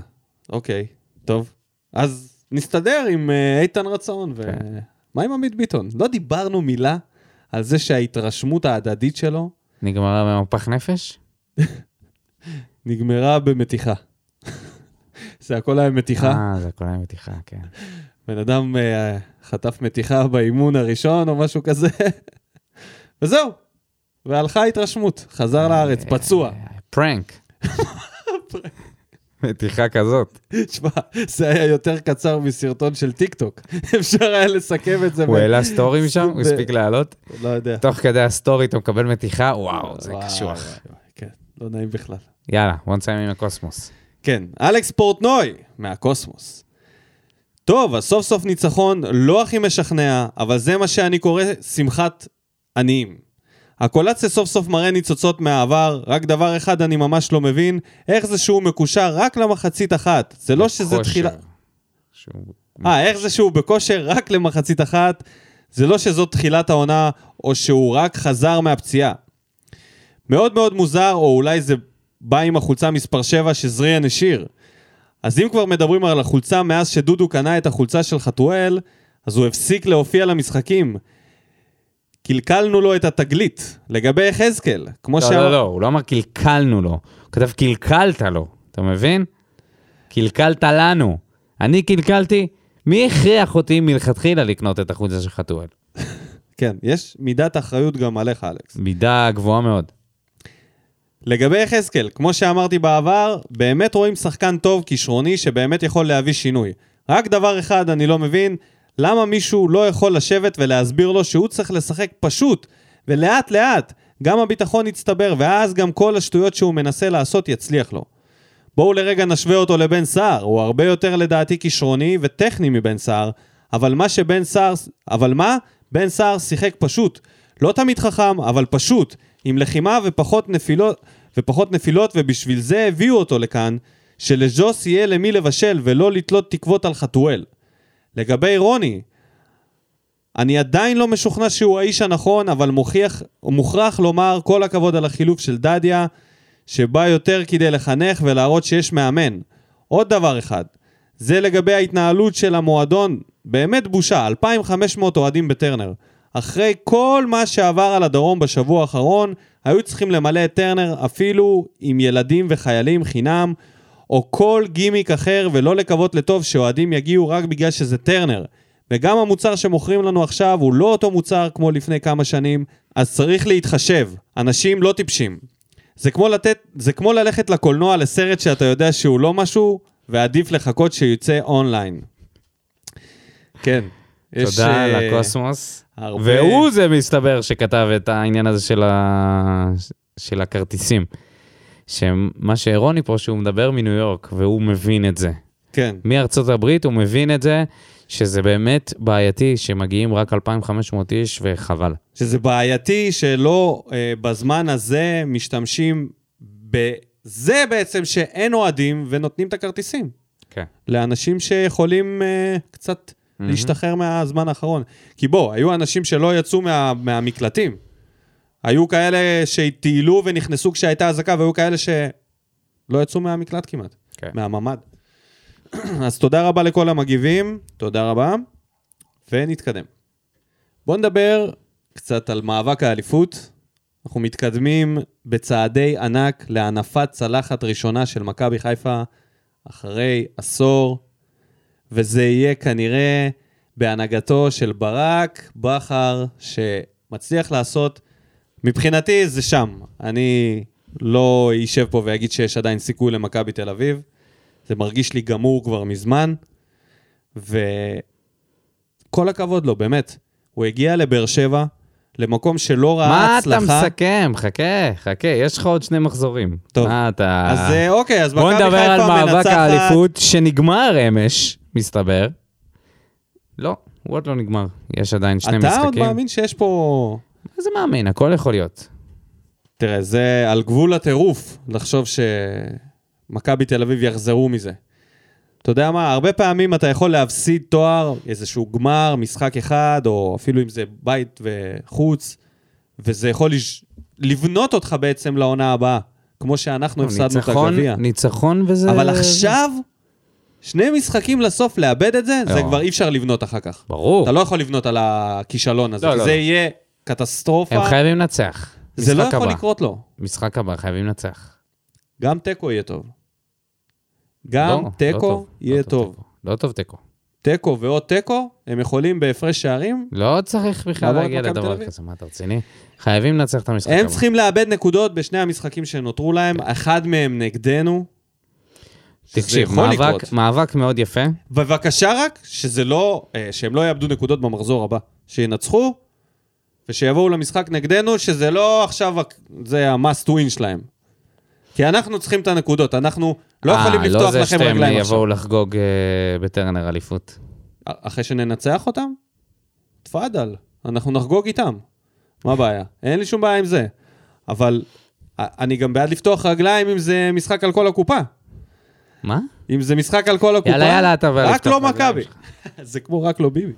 אוקיי, טוב. אז נסתדר עם אה, איתן רצון. ו... כן. מה עם עמית ביטון? לא דיברנו מילה על זה שההתרשמות ההדדית שלו נגמרה במפח נפש? נגמרה במתיחה. זה הכל היה מתיחה. אה, זה הכל היה מתיחה, כן. בן אדם אה, חטף מתיחה באימון הראשון או משהו כזה, וזהו. והלכה ההתרשמות, חזר לארץ, פצוע. אה, פרנק. מתיחה כזאת. תשמע, זה היה יותר קצר מסרטון של טיק טוק. אפשר היה לסכם את זה. הוא העלה story משם? הוא הספיק לעלות? לא יודע. תוך כדי ה story אתה מקבל מתיחה? וואו, זה קשוח. כן, לא נעים בכלל. יאללה, בוא נסיים עם הקוסמוס. כן, אלכס פורטנוי, מהקוסמוס. טוב, אז סוף סוף ניצחון לא הכי משכנע, אבל זה מה שאני קורא שמחת עניים. הקולציה סוף סוף מראה ניצוצות מהעבר, רק דבר אחד אני ממש לא מבין, איך זה שהוא מקושר רק למחצית אחת. זה לא שזה כושר. תחילה... שהוא- אה, איך זה שהוא בכושר רק למחצית אחת? זה לא שזאת תחילת העונה, או שהוא רק חזר מהפציעה. מאוד מאוד מוזר, או אולי זה בא עם החולצה מספר 7 שזריאן השאיר. אז אם כבר מדברים על החולצה מאז שדודו קנה את החולצה של חתואל, אז הוא הפסיק להופיע למשחקים. קלקלנו לו את התגלית. לגבי יחזקאל, כמו לא, שאמר... לא, לא, הוא לא אמר קלקלנו לו. הוא כתב קלקלת לו, אתה מבין? קלקלת לנו. אני קלקלתי? מי הכריח אותי מלכתחילה לקנות את החולצה של חתואל? כן, יש מידת אחריות גם עליך, אלכס. מידה גבוהה מאוד. לגבי יחזקאל, כמו שאמרתי בעבר, באמת רואים שחקן טוב, כישרוני, שבאמת יכול להביא שינוי. רק דבר אחד אני לא מבין, למה מישהו לא יכול לשבת ולהסביר לו שהוא צריך לשחק פשוט, ולאט לאט, גם הביטחון יצטבר, ואז גם כל השטויות שהוא מנסה לעשות יצליח לו. בואו לרגע נשווה אותו לבן סער, הוא הרבה יותר לדעתי כישרוני וטכני מבן סער, אבל מה שבן סער, אבל מה? בן סער שיחק פשוט. לא תמיד חכם, אבל פשוט, עם לחימה ופחות נפילות, ופחות נפילות, ובשביל זה הביאו אותו לכאן, שלז'וס יהיה למי לבשל ולא לתלות תקוות על חתואל. לגבי רוני, אני עדיין לא משוכנע שהוא האיש הנכון, אבל מוכיח, מוכרח לומר כל הכבוד על החילוף של דדיה, שבא יותר כדי לחנך ולהראות שיש מאמן. עוד דבר אחד, זה לגבי ההתנהלות של המועדון, באמת בושה, 2,500 אוהדים בטרנר. אחרי כל מה שעבר על הדרום בשבוע האחרון, היו צריכים למלא את טרנר אפילו עם ילדים וחיילים חינם, או כל גימיק אחר, ולא לקוות לטוב שאוהדים יגיעו רק בגלל שזה טרנר. וגם המוצר שמוכרים לנו עכשיו הוא לא אותו מוצר כמו לפני כמה שנים, אז צריך להתחשב. אנשים לא טיפשים. זה כמו, לתת, זה כמו ללכת לקולנוע לסרט שאתה יודע שהוא לא משהו, ועדיף לחכות שיוצא אונליין. כן. יש, תודה אה, לקוסמוס. הרבה- והוא זה מסתבר שכתב את העניין הזה של, ה... של הכרטיסים. שמה שהרוני פה, שהוא מדבר מניו יורק, והוא מבין את זה. כן. מארצות הברית הוא מבין את זה, שזה באמת בעייתי שמגיעים רק 2,500 איש, וחבל. שזה בעייתי שלא אה, בזמן הזה משתמשים בזה בעצם שאין אוהדים ונותנים את הכרטיסים. כן. לאנשים שיכולים אה, קצת מהמם. להשתחרר מהזמן האחרון. כי בוא, היו אנשים שלא יצאו מה, מהמקלטים. היו כאלה שטיילו ונכנסו כשהייתה אזעקה, והיו כאלה שלא יצאו מהמקלט כמעט, כן. מהממ"ד. אז תודה רבה לכל המגיבים, תודה רבה, ונתקדם. בואו נדבר קצת על מאבק האליפות. אנחנו מתקדמים בצעדי ענק להנפת צלחת ראשונה של מכבי חיפה אחרי עשור, וזה יהיה כנראה בהנהגתו של ברק בכר, שמצליח לעשות, מבחינתי זה שם. אני לא אשב פה ואגיד שיש עדיין סיכוי למכבי תל אביב. זה מרגיש לי גמור כבר מזמן, וכל הכבוד לו, באמת. הוא הגיע לבאר שבע, למקום שלא ראה מה הצלחה. אתה מסכם? חכה, חכה, יש לך עוד שני מחזורים. טוב. מה אתה... אז אה, אוקיי, אז מכבי בוא חיפה נדבר על מאבק מנצחת- האליפות שנגמר אמש, מסתבר. לא, הוא עוד לא נגמר. יש עדיין שני אתה עוד משחקים. מאמין שיש פה... איזה מאמין, הכל יכול להיות. תראה, זה על גבול הטירוף לחשוב שמכבי תל אביב יחזרו מזה. אתה יודע מה, הרבה פעמים אתה יכול להפסיד תואר, איזשהו גמר, משחק אחד, או אפילו אם זה בית וחוץ, וזה יכול לש... לבנות אותך בעצם לעונה הבאה, כמו שאנחנו הפסדנו את ניצחון- הגביע. ניצחון וזה... אבל עכשיו, שני משחקים לסוף לאבד את זה, זה לא. כבר אי אפשר לבנות אחר כך. ברור. אתה לא יכול לבנות על הכישלון הזה, לא, כי לא, זה לא. יהיה קטסטרופה. הם חייבים לנצח. זה לא יכול הבא. לקרות לו. משחק הבא, חייבים לנצח. גם תיקו יהיה טוב. גם לא, לא תיקו טוב, יהיה לא טוב. תיקו. לא טוב תיקו. תיקו ועוד תיקו, הם יכולים בהפרש שערים, לא צריך בכלל להגיע לדבר. כזה, מה אתה רציני? חייבים לנצח את המשחק הבא. הם צריכים לאבד נקודות בשני המשחקים שנותרו להם, אחד מהם נגדנו. תקשיב, מאבק, לקרות. מאבק מאוד יפה. בבקשה רק, שזה לא, אה, שהם לא יאבדו נקודות במחזור הבא. שינצחו, ושיבואו למשחק נגדנו, שזה לא עכשיו, זה ה-must win שלהם. כי אנחנו צריכים את הנקודות, אנחנו לא יכולים אה, לפתוח לא זה לכם שאתם רגליים עכשיו. יבואו לחגוג אה, בטרנר אליפות. אחרי שננצח אותם? תפאדל, אנחנו נחגוג איתם. מה הבעיה? אין לי שום בעיה עם זה. אבל אני גם בעד לפתוח רגליים אם זה משחק על כל הקופה. מה? אם זה משחק על כל הקופה, יאללה, יאללה, אתה רק לא מכבי. זה כמו רק לא ביבי.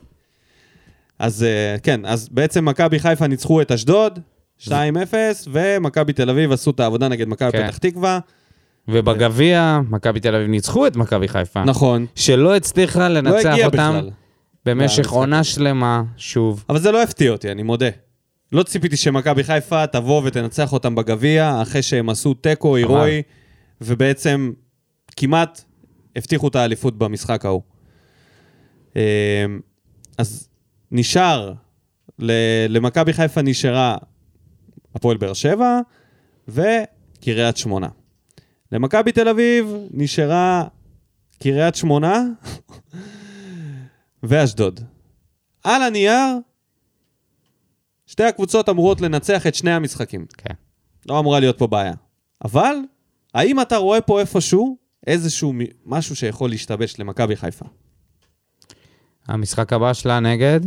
אז אה, כן, אז בעצם מכבי חיפה ניצחו את אשדוד, 2-0, ומכבי תל אביב עשו את העבודה נגד מכבי כן. פתח תקווה. ובגביע, מכבי תל אביב ניצחו את מכבי חיפה. נכון, שלא הצליחה לא לנצח אותם בכלל. במשך למשחק. עונה שלמה, שוב. אבל זה לא הפתיע אותי, אני מודה. לא ציפיתי שמכבי חיפה תבוא ותנצח אותם בגביע, אחרי שהם עשו תיקו הירואי, ובעצם כמעט הבטיחו את האליפות במשחק ההוא. אמ, אז נשאר, למכבי חיפה נשארה הפועל באר שבע וקריית שמונה. למכבי תל אביב נשארה קריית שמונה ואשדוד. על הנייר, שתי הקבוצות אמורות לנצח את שני המשחקים. כן. לא אמורה להיות פה בעיה. אבל, האם אתה רואה פה איפשהו איזשהו משהו שיכול להשתבש למכבי חיפה? המשחק הבא שלה נגד?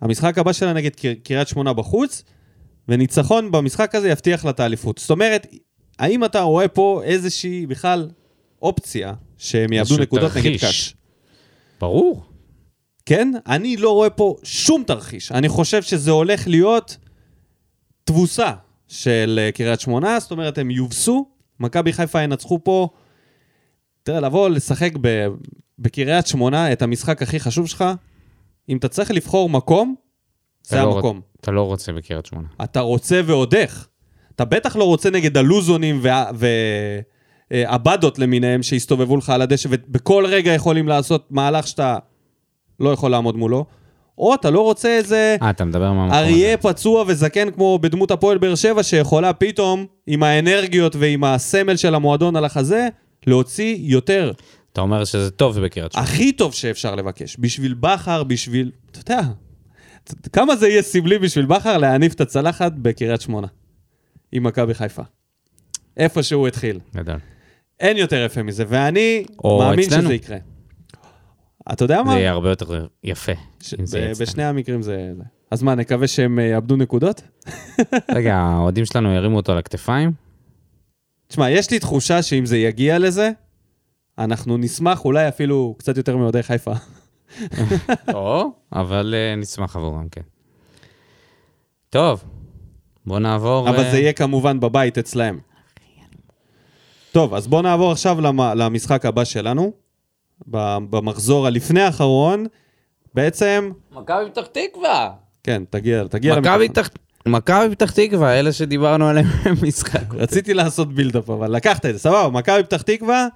המשחק הבא שלה נגד קר- קריית שמונה בחוץ, וניצחון במשחק הזה יבטיח לה את האליפות. זאת אומרת, האם אתה רואה פה איזושהי בכלל אופציה שהם יאבדו נקודות נגד. קאש? ברור. כן? אני לא רואה פה שום תרחיש. אני חושב שזה הולך להיות תבוסה של אה, קריית שמונה, זאת אומרת, הם יובסו, מכבי חיפה ינצחו פה. תראה, לבוא לשחק ב- בקריית שמונה את המשחק הכי חשוב שלך, אם אתה צריך לבחור מקום, זה לא המקום. רוצ- אתה לא רוצה בקריית שמונה. אתה רוצה ועוד איך. אתה בטח לא רוצה נגד הלוזונים והבדות למיניהם שהסתובבו לך על הדשא ובכל רגע יכולים לעשות מהלך שאתה לא יכול לעמוד מולו. או אתה לא רוצה איזה אה, אתה מדבר מהמקום הזה. אריה פצוע וזקן כמו בדמות הפועל באר שבע שיכולה פתאום עם האנרגיות ועם הסמל של המועדון על החזה להוציא יותר. אתה אומר שזה טוב בקריית שמונה. הכי טוב שאפשר לבקש. בשביל בכר, בשביל... אתה יודע, כמה זה יהיה סמלי בשביל בכר להניף את הצלחת בקריית שמונה, עם מכבי חיפה. איפה שהוא התחיל. גדול. אין יותר יפה מזה, ואני מאמין אצלנו. שזה יקרה. אתה יודע מה? זה יהיה הרבה יותר יפה. ש- ב-. בשני המקרים זה... זה. אז מה, נקווה שהם אה, יאבדו נקודות? רגע, האוהדים שלנו ירימו אותו על הכתפיים? תשמע, יש לי תחושה שאם זה יגיע לזה, אנחנו נשמח אולי אפילו קצת יותר מאוהדי חיפה. או, אבל אה, נשמח עבורם, כן. טוב, בוא נעבור... אבל אה, זה יהיה כמובן בבית אצלהם. טוב, אז בואו נעבור עכשיו למ- למשחק הבא שלנו, ב- במחזור הלפני האחרון. בעצם, מכבי פתח תקווה. כן, תגיע, תגיע מכבי למיקרופון. פתח... מכבי פתח תקווה, אלה שדיברנו עליהם במשחק. רציתי לעשות בילדאפ, אבל לקחת את זה, סבבה, מכבי פתח תקווה,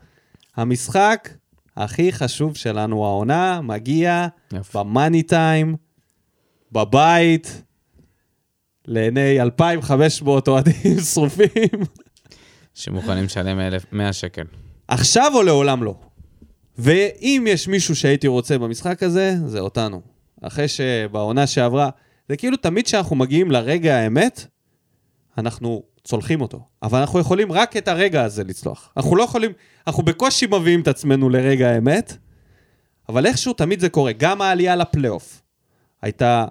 המשחק הכי חשוב שלנו העונה, מגיע. במאני טיים, בבית, לעיני 2,500 אוהדים שרופים. שמוכנים לשלם 100 שקל. עכשיו או לעולם לא. ואם יש מישהו שהייתי רוצה במשחק הזה, זה אותנו. אחרי שבעונה שעברה, זה כאילו תמיד כשאנחנו מגיעים לרגע האמת, אנחנו צולחים אותו. אבל אנחנו יכולים רק את הרגע הזה לצלוח. אנחנו לא יכולים, אנחנו בקושי מביאים את עצמנו לרגע האמת, אבל איכשהו תמיד זה קורה. גם העלייה לפלייאוף הייתה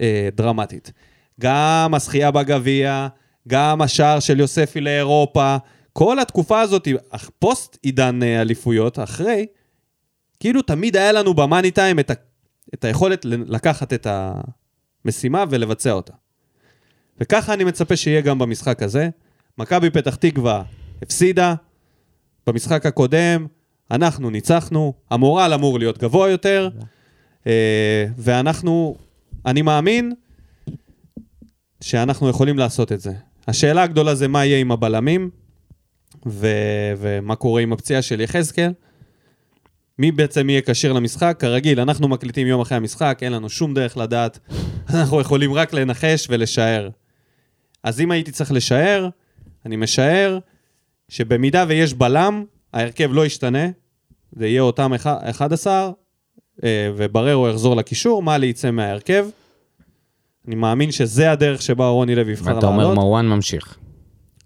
אה, דרמטית. גם הזכייה בגביע, גם השער של יוספי לאירופה, כל התקופה הזאת, פוסט עידן אה, אליפויות, אחרי, כאילו תמיד היה לנו במאני טיים את, ה, את היכולת לקחת את המשימה ולבצע אותה. וככה אני מצפה שיהיה גם במשחק הזה. מכבי פתח תקווה הפסידה, במשחק הקודם אנחנו ניצחנו, המורל אמור להיות גבוה יותר, אה, ואנחנו, אני מאמין שאנחנו יכולים לעשות את זה. השאלה הגדולה זה מה יהיה עם הבלמים, ו- ומה קורה עם הפציעה של יחזקאל. מי בעצם יהיה כשיר למשחק? כרגיל, אנחנו מקליטים יום אחרי המשחק, אין לנו שום דרך לדעת. אנחנו יכולים רק לנחש ולשער. אז אם הייתי צריך לשער, אני משער שבמידה ויש בלם, ההרכב לא ישתנה, זה יהיה אותם אח- 11, אה, ובררו יחזור לקישור, מאלי יצא מההרכב. אני מאמין שזה הדרך שבה רוני לוי יבחר ואתה אומר לעלות. מרואן ממשיך.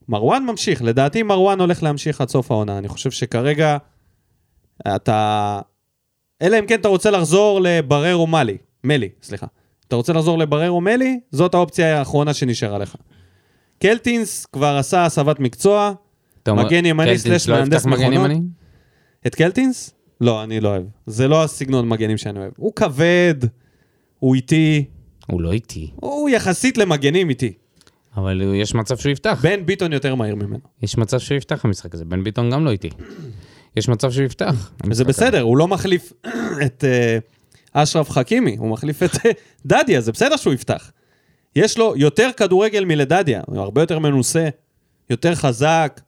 מרואן ממשיך, לדעתי מרואן הולך להמשיך עד סוף העונה. אני חושב שכרגע אתה... אלא אם כן אתה רוצה לחזור לבררו מלי, מלי, סליחה. אתה רוצה לחזור לבררו מלי, זאת האופציה האחרונה שנשארה לך. קלטינס כבר עשה הסבת מקצוע, מגן ימני סלש לא מהנדס מכונות. את קלטינס? לא, אני לא אוהב. זה לא הסגנון מגנים שאני אוהב. הוא כבד, הוא איטי, הוא לא איטי, הוא יחסית למגנים איטי. אבל יש מצב שהוא יפתח. בן ביטון יותר מהיר ממנו. יש מצב שהוא יפתח במשחק הזה. בן ביטון גם לא איטי. יש מצב שהוא יפתח. במשחק בסדר, הוא לא מחליף את אה, אשרף חכימי, הוא מחליף את אה, דדיה, זה בסדר שהוא יפתח. יש לו יותר כדורגל מלדדיה, הוא הרבה יותר מנוסה, יותר חזק.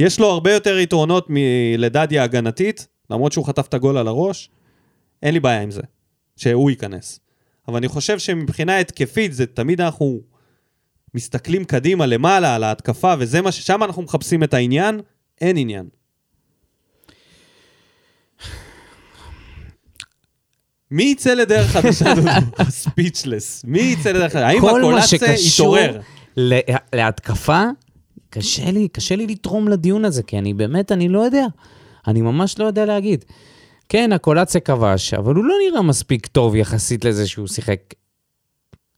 יש לו הרבה יותר יתרונות מלדדיה הגנתית, למרות שהוא חטף את הגול על הראש. אין לי בעיה עם זה, שהוא ייכנס. אבל אני חושב שמבחינה התקפית, זה תמיד אנחנו מסתכלים קדימה, למעלה, על ההתקפה, וזה מה ש... שם אנחנו מחפשים את העניין, אין עניין. מי יצא לדרך חדשה, דודו? ספיצ'לס. מי יצא לדרך חדשה? האם כל מה הקולאסה שקשור יתעורר? ל- להתקפה, קשה לי, קשה לי לתרום לדיון הזה, כי אני באמת, אני לא יודע. אני ממש לא יודע להגיד. כן, הקולציה כבש, אבל הוא לא נראה מספיק טוב יחסית לזה שהוא שיחק...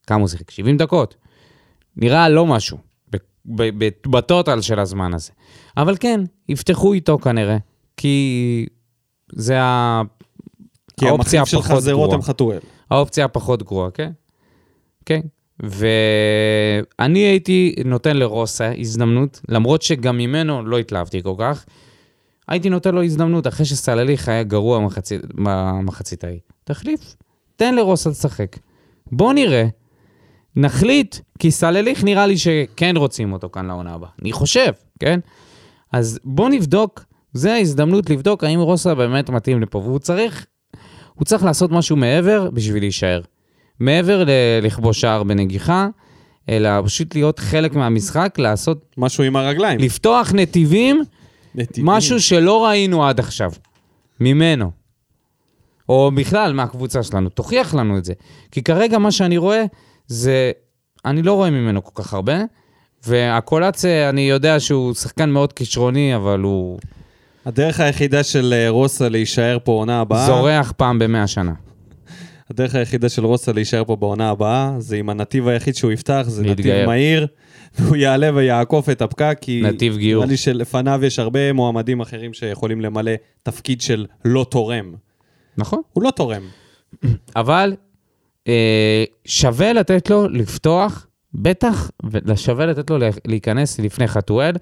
כמה הוא שיחק? 70 דקות. נראה לא משהו, בטוטל של הזמן הזה. אבל כן, יפתחו איתו כנראה, כי זה ה... כי האופציה המחליף של הפחות חזרות גרועה. הם חתואל. האופציה הפחות גרועה, כן? כן. ואני הייתי נותן לרוסה הזדמנות, למרות שגם ממנו לא התלהבתי כל כך, הייתי נותן לו הזדמנות אחרי שסלליך היה גרוע מחצית, במחצית ההיא. תחליף, תן לרוסה לשחק. בוא נראה, נחליט, כי סלליך נראה לי שכן רוצים אותו כאן לעונה הבאה. אני חושב, כן? אז בוא נבדוק, זה ההזדמנות לבדוק האם רוסה באמת מתאים לפה, והוא צריך, הוא צריך לעשות משהו מעבר בשביל להישאר. מעבר ל- לכבוש שער בנגיחה, אלא פשוט להיות חלק מהמשחק, לעשות, משהו עם הרגליים. לפתוח נתיבים, נתיבים. משהו שלא ראינו עד עכשיו. ממנו. או בכלל מהקבוצה שלנו, תוכיח לנו את זה. כי כרגע מה שאני רואה זה, אני לא רואה ממנו כל כך הרבה, והקולציה, אני יודע שהוא שחקן מאוד כישרוני, אבל הוא הדרך היחידה של אה, רוסה להישאר פה עונה הבאה, זורח פעם במאה שנה. הדרך היחידה של רוסה להישאר פה בעונה הבאה, זה עם הנתיב היחיד שהוא יפתח, זה נתיב להתגייר. מהיר, והוא יעלה ויעקוף את הפקק, כי... נתיב גיור. נראה לי שלפניו יש הרבה מועמדים אחרים שיכולים למלא תפקיד של לא תורם. נכון. הוא לא תורם. אבל אה, שווה לתת לו לפתוח, בטח, ושווה לתת לו לה- להיכנס לפני חתואל,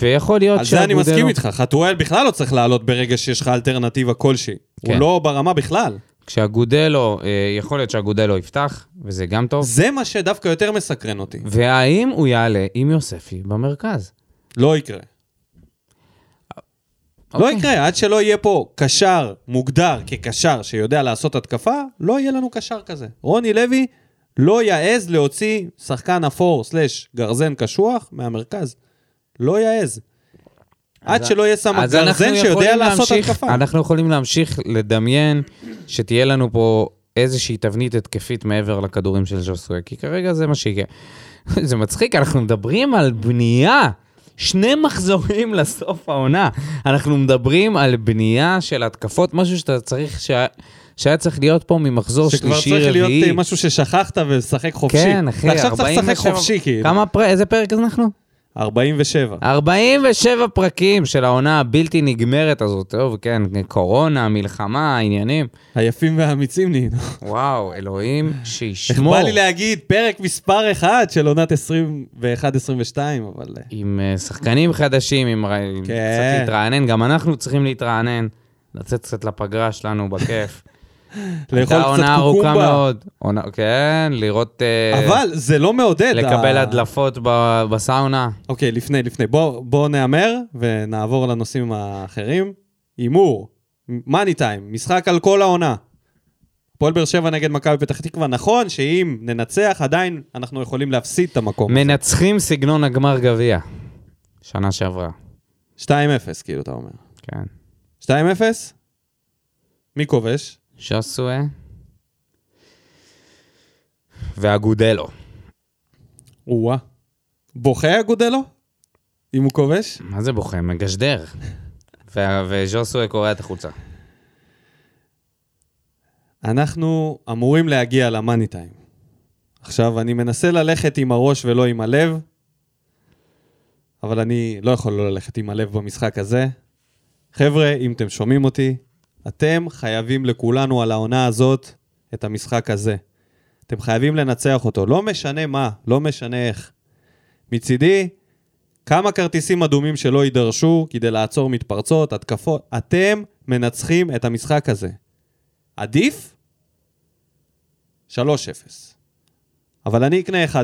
ויכול להיות על זה אני מסכים איתך, חתואל בכלל לא צריך לעלות ברגע שיש לך אלטרנטיבה כלשהי. הוא כן. לא ברמה בכלל. כשאגודלו, אה, יכול להיות שאגודלו יפתח, וזה גם טוב. זה מה שדווקא יותר מסקרן אותי. והאם הוא יעלה עם יוספי במרכז? לא יקרה. לא אוקיי. יקרה, עד שלא יהיה פה קשר מוגדר כקשר שיודע לעשות התקפה, לא יהיה לנו קשר כזה. רוני לוי לא יעז להוציא שחקן אפור סלש גרזן קשוח מהמרכז. לא יעז. עד שלא יהיה אנחנו גרזן שיודע לעשות התקפה. אנחנו יכולים להמשיך לדמיין שתהיה לנו פה איזושהי תבנית התקפית מעבר לכדורים של ז'וסווה, כי כרגע זה מה שיקרה. זה מצחיק, אנחנו מדברים על בנייה. שני מחזורים לסוף העונה. אנחנו מדברים על בנייה של התקפות, משהו שאתה צריך, שהיה, שהיה צריך להיות פה ממחזור שכבר שלישי, צריך להיות רביעי. אה, משהו ששכחת ולשחק חופשי. כן, אחי, אתה עכשיו צריך לשחק 47 חופשי, כאילו. כמה פרק, איזה פרק אנחנו? 47. 47 פרקים של העונה הבלתי נגמרת הזאת, טוב, כן, קורונה, מלחמה, עניינים. היפים והאמיצים נהיינו. וואו, אלוהים איך שישמור. בא לי להגיד פרק מספר 1 של עונת 21-22, אבל... אה, עם אה, שחקנים חדשים, עם כן. קצת להתרענן, גם אנחנו צריכים להתרענן, לצאת קצת לפגרה שלנו בכיף. לאכול הייתה קצת עונה ארוכה קוקומבה. מאוד. עונה, כן, לראות... אה, אבל זה לא מעודד. לקבל ה- הדלפות ב- בסאונה. אוקיי, לפני, לפני. בוא, בוא נהמר ונעבור לנושאים האחרים. הימור, מאני טיים, משחק על כל העונה. הפועל באר שבע נגד מכבי פתח תקווה, נכון שאם ננצח, עדיין אנחנו יכולים להפסיד את המקום. הזה. מנצחים סגנון הגמר גביע. שנה שעברה, 2-0, כאילו, אתה אומר. כן. 2-0? מי כובש? ז'וסווה. ואגודלו. או-אה. בוכה אגודלו? אם הוא כובש? מה זה בוכה? מגשדר. ו- וז'וסווה קורע את החולצה. אנחנו אמורים להגיע למאני טיים. עכשיו, אני מנסה ללכת עם הראש ולא עם הלב, אבל אני לא יכול לא ללכת עם הלב במשחק הזה. חבר'ה, אם אתם שומעים אותי, אתם חייבים לכולנו על העונה הזאת את המשחק הזה. אתם חייבים לנצח אותו, לא משנה מה, לא משנה איך. מצידי, כמה כרטיסים אדומים שלא יידרשו כדי לעצור מתפרצות, התקפות, אתם מנצחים את המשחק הזה. עדיף 3-0. אבל אני אקנה 1-0,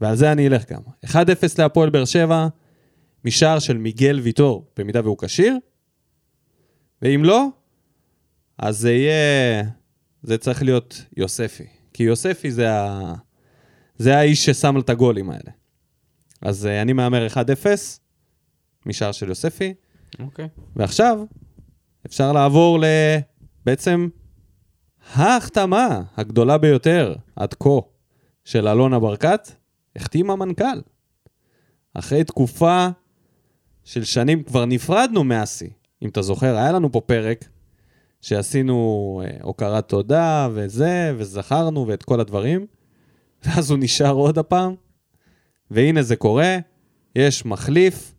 ועל זה אני אלך גם. 1-0 להפועל באר שבע, משער של מיגל ויטור, במידה והוא כשיר, ואם לא, אז זה יהיה... זה צריך להיות יוספי. כי יוספי זה, ה... זה האיש ששם את הגולים האלה. אז uh, אני מהמר 1-0, משער של יוספי, אוקיי. ועכשיו אפשר לעבור ל... בעצם ההחתמה הגדולה ביותר עד כה של אלונה ברקת, החתימה מנכ"ל. אחרי תקופה של שנים כבר נפרדנו מהשיא. אם אתה זוכר, היה לנו פה פרק שעשינו אה, הוקרת תודה וזה, וזכרנו ואת כל הדברים, ואז הוא נשאר עוד הפעם, והנה זה קורה, יש מחליף,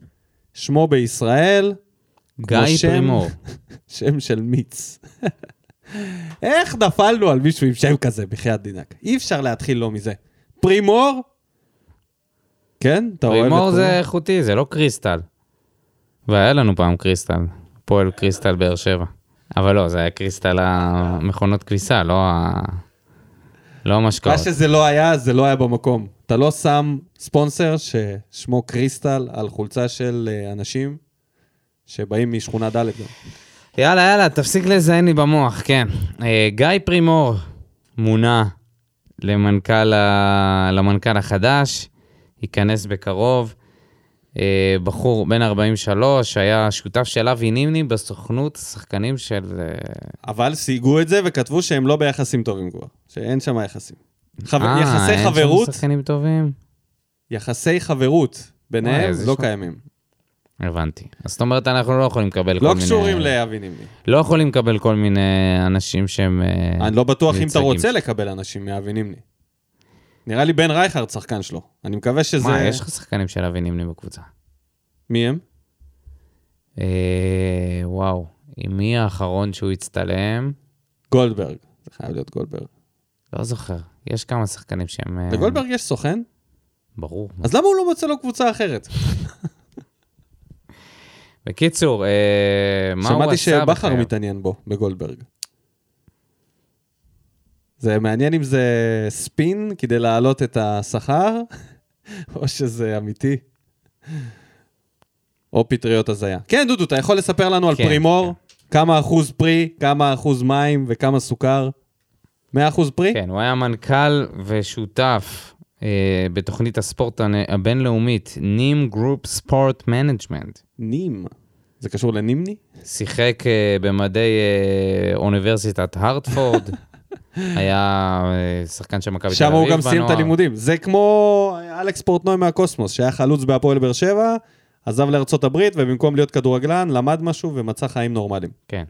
שמו בישראל, גיא פרימור. שם של מיץ. איך נפלנו על מישהו עם שם כזה, בחייאת דינק? אי אפשר להתחיל לא מזה. פרימור? כן? אתה אוהב את פרימור זה איכותי, זה לא קריסטל. והיה לנו פעם קריסטל, פועל קריסטל באר שבע. אבל לא, זה היה קריסטל המכונות כביסה, לא ה... לא מה המשקאות. שזה לא היה, זה לא היה במקום. אתה לא שם ספונסר ששמו קריסטל על חולצה של אה, אנשים שבאים משכונה ד' גם. יאללה, יאללה, תפסיק לזיין לי במוח, כן. אה, גיא פרימור מונה למנכ"ל, ה... למנכ"ל החדש, ייכנס בקרוב. אה, בחור בן 43, היה שותף של אבי נימני בסוכנות שחקנים של... אה, אבל סייגו את זה וכתבו שהם לא ביחסים טובים כבר, שאין שם יחסים. חב... אה, יחסי אין שם חברות, שחקנים טובים? יחסי חברות ביניהם איזה לא שוק. קיימים. הבנתי. אז זאת אומרת, אנחנו לא יכולים לקבל כל לא מיני... קשורים לאבי נימני. לא יכולים לקבל כל מיני אנשים שהם... אה, אני לא בטוח אם אתה. רוצה לקבל אנשים מאבי נימני. נראה לי בן רייכרד שחקן שלו. אני מקווה שזה... מה, יש לך שחקנים של אבי נימני בקבוצה. מי הם? אה, וואו, עם מי האחרון שהוא הצטלם? גולדברג. זה חייב להיות גולדברג. לא זוכר. יש כמה שחקנים שהם... אה, לגולדברג יש סוכן? ברור. אז למה הוא לא מוצא לו קבוצה אחרת? בקיצור, אה, מה הוא שמעתי עשה שבכר בחייו? מתעניין בו, בגולדברג. זה מעניין אם זה ספין כדי להעלות את השכר, או שזה אמיתי. או פטריות הזיה. כן, דודו, אתה יכול לספר לנו על כן, פרימור? כמה אחוז פרי, כמה אחוז מים וכמה סוכר? 100 אחוז פרי? כן, הוא היה מנכ"ל ושותף אה, בתוכנית הספורט הבינלאומית, Nim Group Sport Management. Nim. זה קשור לנימני? שיחק אה, במדי אה, אוניברסיטת הרטפורד, היה אה, שחקן של מכבי תל שם אביב הוא גם סיים את. הלימודים. זה כמו אלכס פורטנוי מהקוסמוס, שהיה חלוץ בהפועל באר שבע, עזב הברית, ובמקום להיות כדורגלן, למד משהו ומצא חיים נורמליים. כן.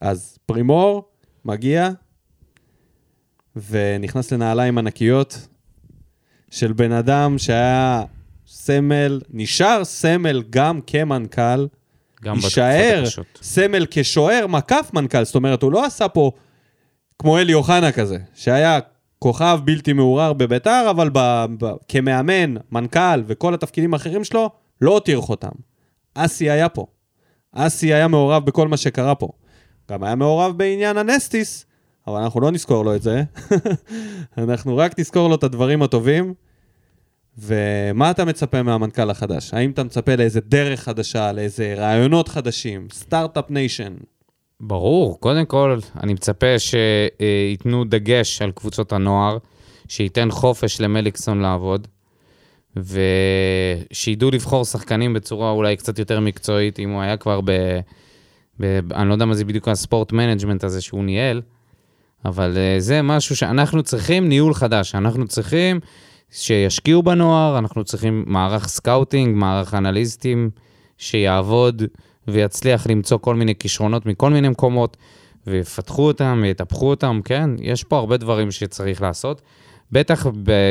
אז פרימור מגיע, ונכנס לנעליים ענקיות של בן אדם שהיה סמל, נשאר סמל גם כמנכ"ל, גם יישאר. סמל כשוער, מקף מנכ"ל, זאת אומרת, הוא לא עשה פה כמו אלי אוחנה כזה, שהיה כוכב בלתי מעורר בביתר, אבל ב, ב, כמאמן, מנכ"ל וכל התפקידים האחרים שלו, לא הותיר חותם. אסי היה פה. אסי היה מעורב בכל מה שקרה פה. גם היה מעורב בעניין הנסטיס, אבל אנחנו לא נזכור לו את זה. אנחנו רק נזכור לו את הדברים הטובים. ומה אתה מצפה מהמנכ"ל החדש? האם אתה מצפה לאיזה דרך חדשה, לאיזה רעיונות חדשים? Start-Up Nation. ברור, קודם כל, אני מצפה שייתנו דגש על קבוצות הנוער, שייתן חופש למליקסון לעבוד, ושידעו לבחור שחקנים בצורה אולי קצת יותר מקצועית, אם הוא היה כבר ב... ב... אני לא יודע מה זה בדיוק ה sport management הזה שהוא ניהל, אבל אה, זה משהו שאנחנו צריכים ניהול חדש, אנחנו צריכים שישקיעו בנוער, אנחנו צריכים מערך scouting, מערך אנליסטים שיעבוד ויצליח למצוא כל מיני כישרונות מכל מיני מקומות, ויפתחו אותם, ויטפחו אותם, כן, יש פה הרבה דברים שצריך לעשות. בטח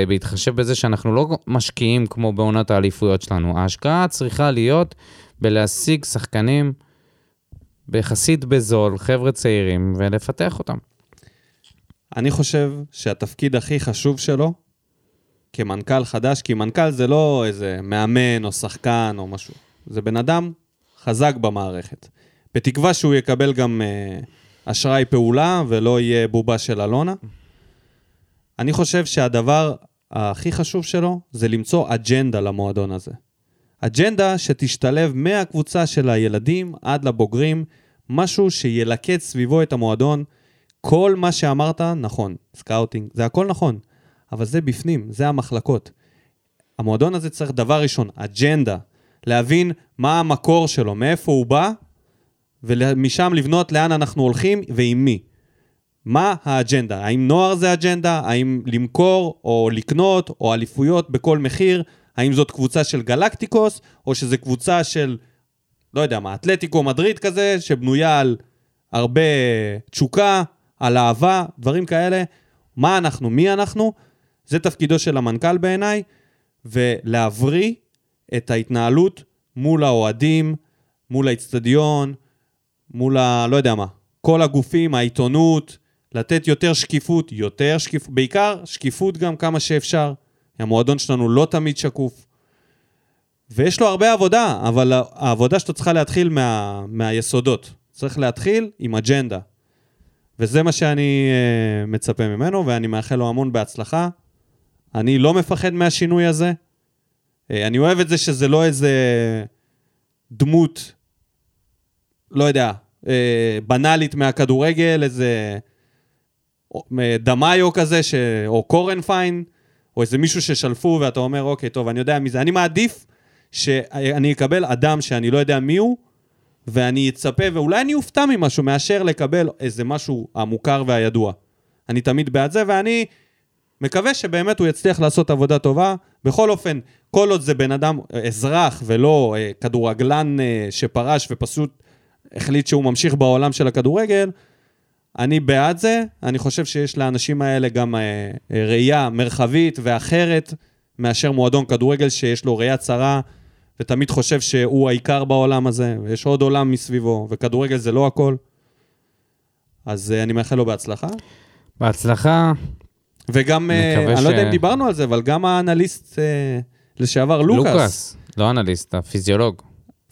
בהתחשב בזה שאנחנו לא משקיעים כמו בעונת האליפויות שלנו. ההשקעה צריכה להיות בלהשיג שחקנים ביחסית בזול, חבר'ה צעירים, ולפתח אותם. אני חושב שהתפקיד הכי חשוב שלו, כמנכ"ל חדש, כי מנכ"ל זה לא איזה מאמן או שחקן או משהו, זה בן אדם חזק במערכת. בתקווה שהוא יקבל גם אה, אשראי פעולה ולא יהיה בובה של אלונה. אני חושב שהדבר הכי חשוב שלו זה למצוא אג'נדה למועדון הזה. אג'נדה שתשתלב מהקבוצה של הילדים עד לבוגרים, משהו שילכד סביבו את המועדון. כל מה שאמרת נכון, scouting, זה הכל נכון, אבל זה בפנים, זה המחלקות. המועדון הזה צריך דבר ראשון, אג'נדה, להבין מה המקור שלו, מאיפה הוא בא, ומשם לבנות לאן אנחנו הולכים ועם מי. מה האג'נדה? האם נוער זה אג'נדה? האם למכור או לקנות או אליפויות בכל מחיר? האם זאת קבוצה של גלקטיקוס או שזה קבוצה של, לא יודע מה, אתלטיקו מדריד כזה, שבנויה על הרבה תשוקה, על אהבה, דברים כאלה. מה אנחנו? מי אנחנו? זה תפקידו של המנכ"ל בעיניי, ולהבריא את ההתנהלות מול האוהדים, מול האיצטדיון, מול ה... לא יודע מה, כל הגופים, העיתונות, לתת יותר שקיפות, יותר שקיפות, בעיקר שקיפות גם כמה שאפשר. המועדון שלנו לא תמיד שקוף. ויש לו הרבה עבודה, אבל העבודה שלו צריכה להתחיל מה, מהיסודות. צריך להתחיל עם אג'נדה. וזה מה שאני uh, מצפה ממנו, ואני מאחל לו המון בהצלחה. אני לא מפחד מהשינוי הזה. Uh, אני אוהב את זה שזה לא איזה דמות, לא יודע, uh, בנאלית מהכדורגל, איזה דמאיו כזה, ש... או קורנפיין, או איזה מישהו ששלפו ואתה אומר, אוקיי, טוב, אני יודע מי זה. אני מעדיף שאני אקבל אדם שאני לא יודע מי הוא, ואני אצפה, ואולי אני אופתע ממשהו, מאשר לקבל איזה משהו המוכר והידוע. אני תמיד בעד זה, ואני מקווה שבאמת הוא יצליח לעשות עבודה טובה. בכל אופן, כל עוד זה בן אדם, אזרח, ולא אה, כדורגלן אה, שפרש ופשוט החליט שהוא ממשיך בעולם של הכדורגל, אני בעד זה. אני חושב שיש לאנשים האלה גם אה, אה, ראייה מרחבית ואחרת מאשר מועדון כדורגל שיש לו ראייה צרה. ותמיד חושב שהוא העיקר בעולם הזה, ויש עוד עולם מסביבו, וכדורגל זה לא הכל. אז uh, אני מאחל לו בהצלחה. בהצלחה. וגם, uh, אני ש... לא יודע אם דיברנו על זה, אבל גם האנליסט uh, לשעבר, לוקאס. לוקאס, לא אנליסט, הפיזיולוג.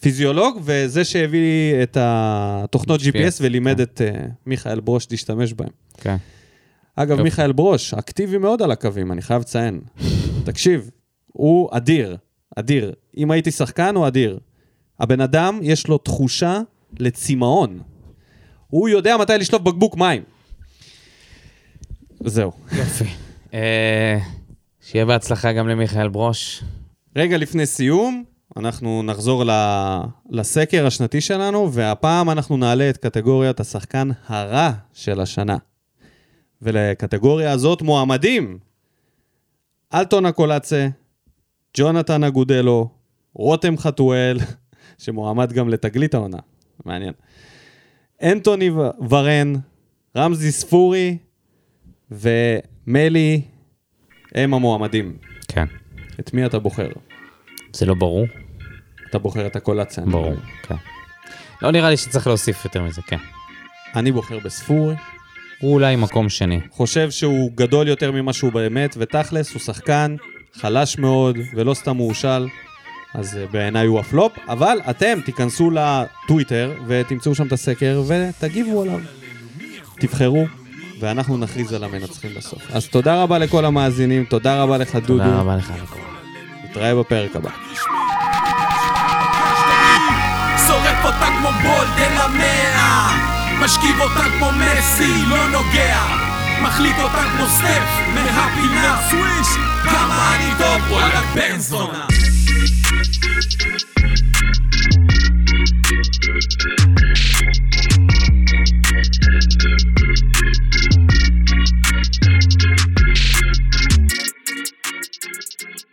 פיזיולוג, וזה שהביא את התוכנות GPS, GPS ולימד כן. את uh, מיכאל ברוש להשתמש בהם. כן. אגב, טוב. מיכאל ברוש, אקטיבי מאוד על הקווים, אני חייב לציין. תקשיב, הוא אדיר. אדיר. אם הייתי שחקן, הוא אדיר. הבן אדם, יש לו תחושה לצמאון. הוא יודע מתי לשלוף בקבוק מים. זהו. יופי. אה, שיהיה בהצלחה גם למיכאל ברוש. רגע לפני סיום, אנחנו נחזור לסקר השנתי שלנו, והפעם אנחנו נעלה את קטגוריית השחקן הרע של השנה. ולקטגוריה הזאת מועמדים אלטון הקולצה, ג'ונתן אגודלו, רותם חתואל, שמועמד גם לתגלית העונה, מעניין. אנטוני ורן, רמזי ספורי ומלי הם המועמדים. כן. את מי אתה בוחר? זה לא ברור. אתה בוחר את הקולציה. ברור, כן. לא נראה לי שצריך להוסיף יותר מזה, כן. אני בוחר בספורי. הוא אולי מקום שני. חושב שהוא גדול יותר ממה שהוא באמת, ותכלס הוא שחקן חלש מאוד, ולא סתם מאושל, אז uh, בעיניי הוא הפלופ, אבל אתם תיכנסו לטוויטר ותמצאו שם את הסקר ותגיבו עליו. תבחרו, ואנחנו נכריז על המנצחים בסוף. אז תודה רבה לכל המאזינים, תודה רבה לך, דודו. תודה רבה לך, לכל. נתראה בפרק הבא. שורף אותה כמו בולדן המאה, משכיב אותה כמו מסי, לא נוגע, מחליט אותה כמו סטף, מהפינה סוויש, כמה אני טוב, וואלה בן זונה. Thank you. Thank you.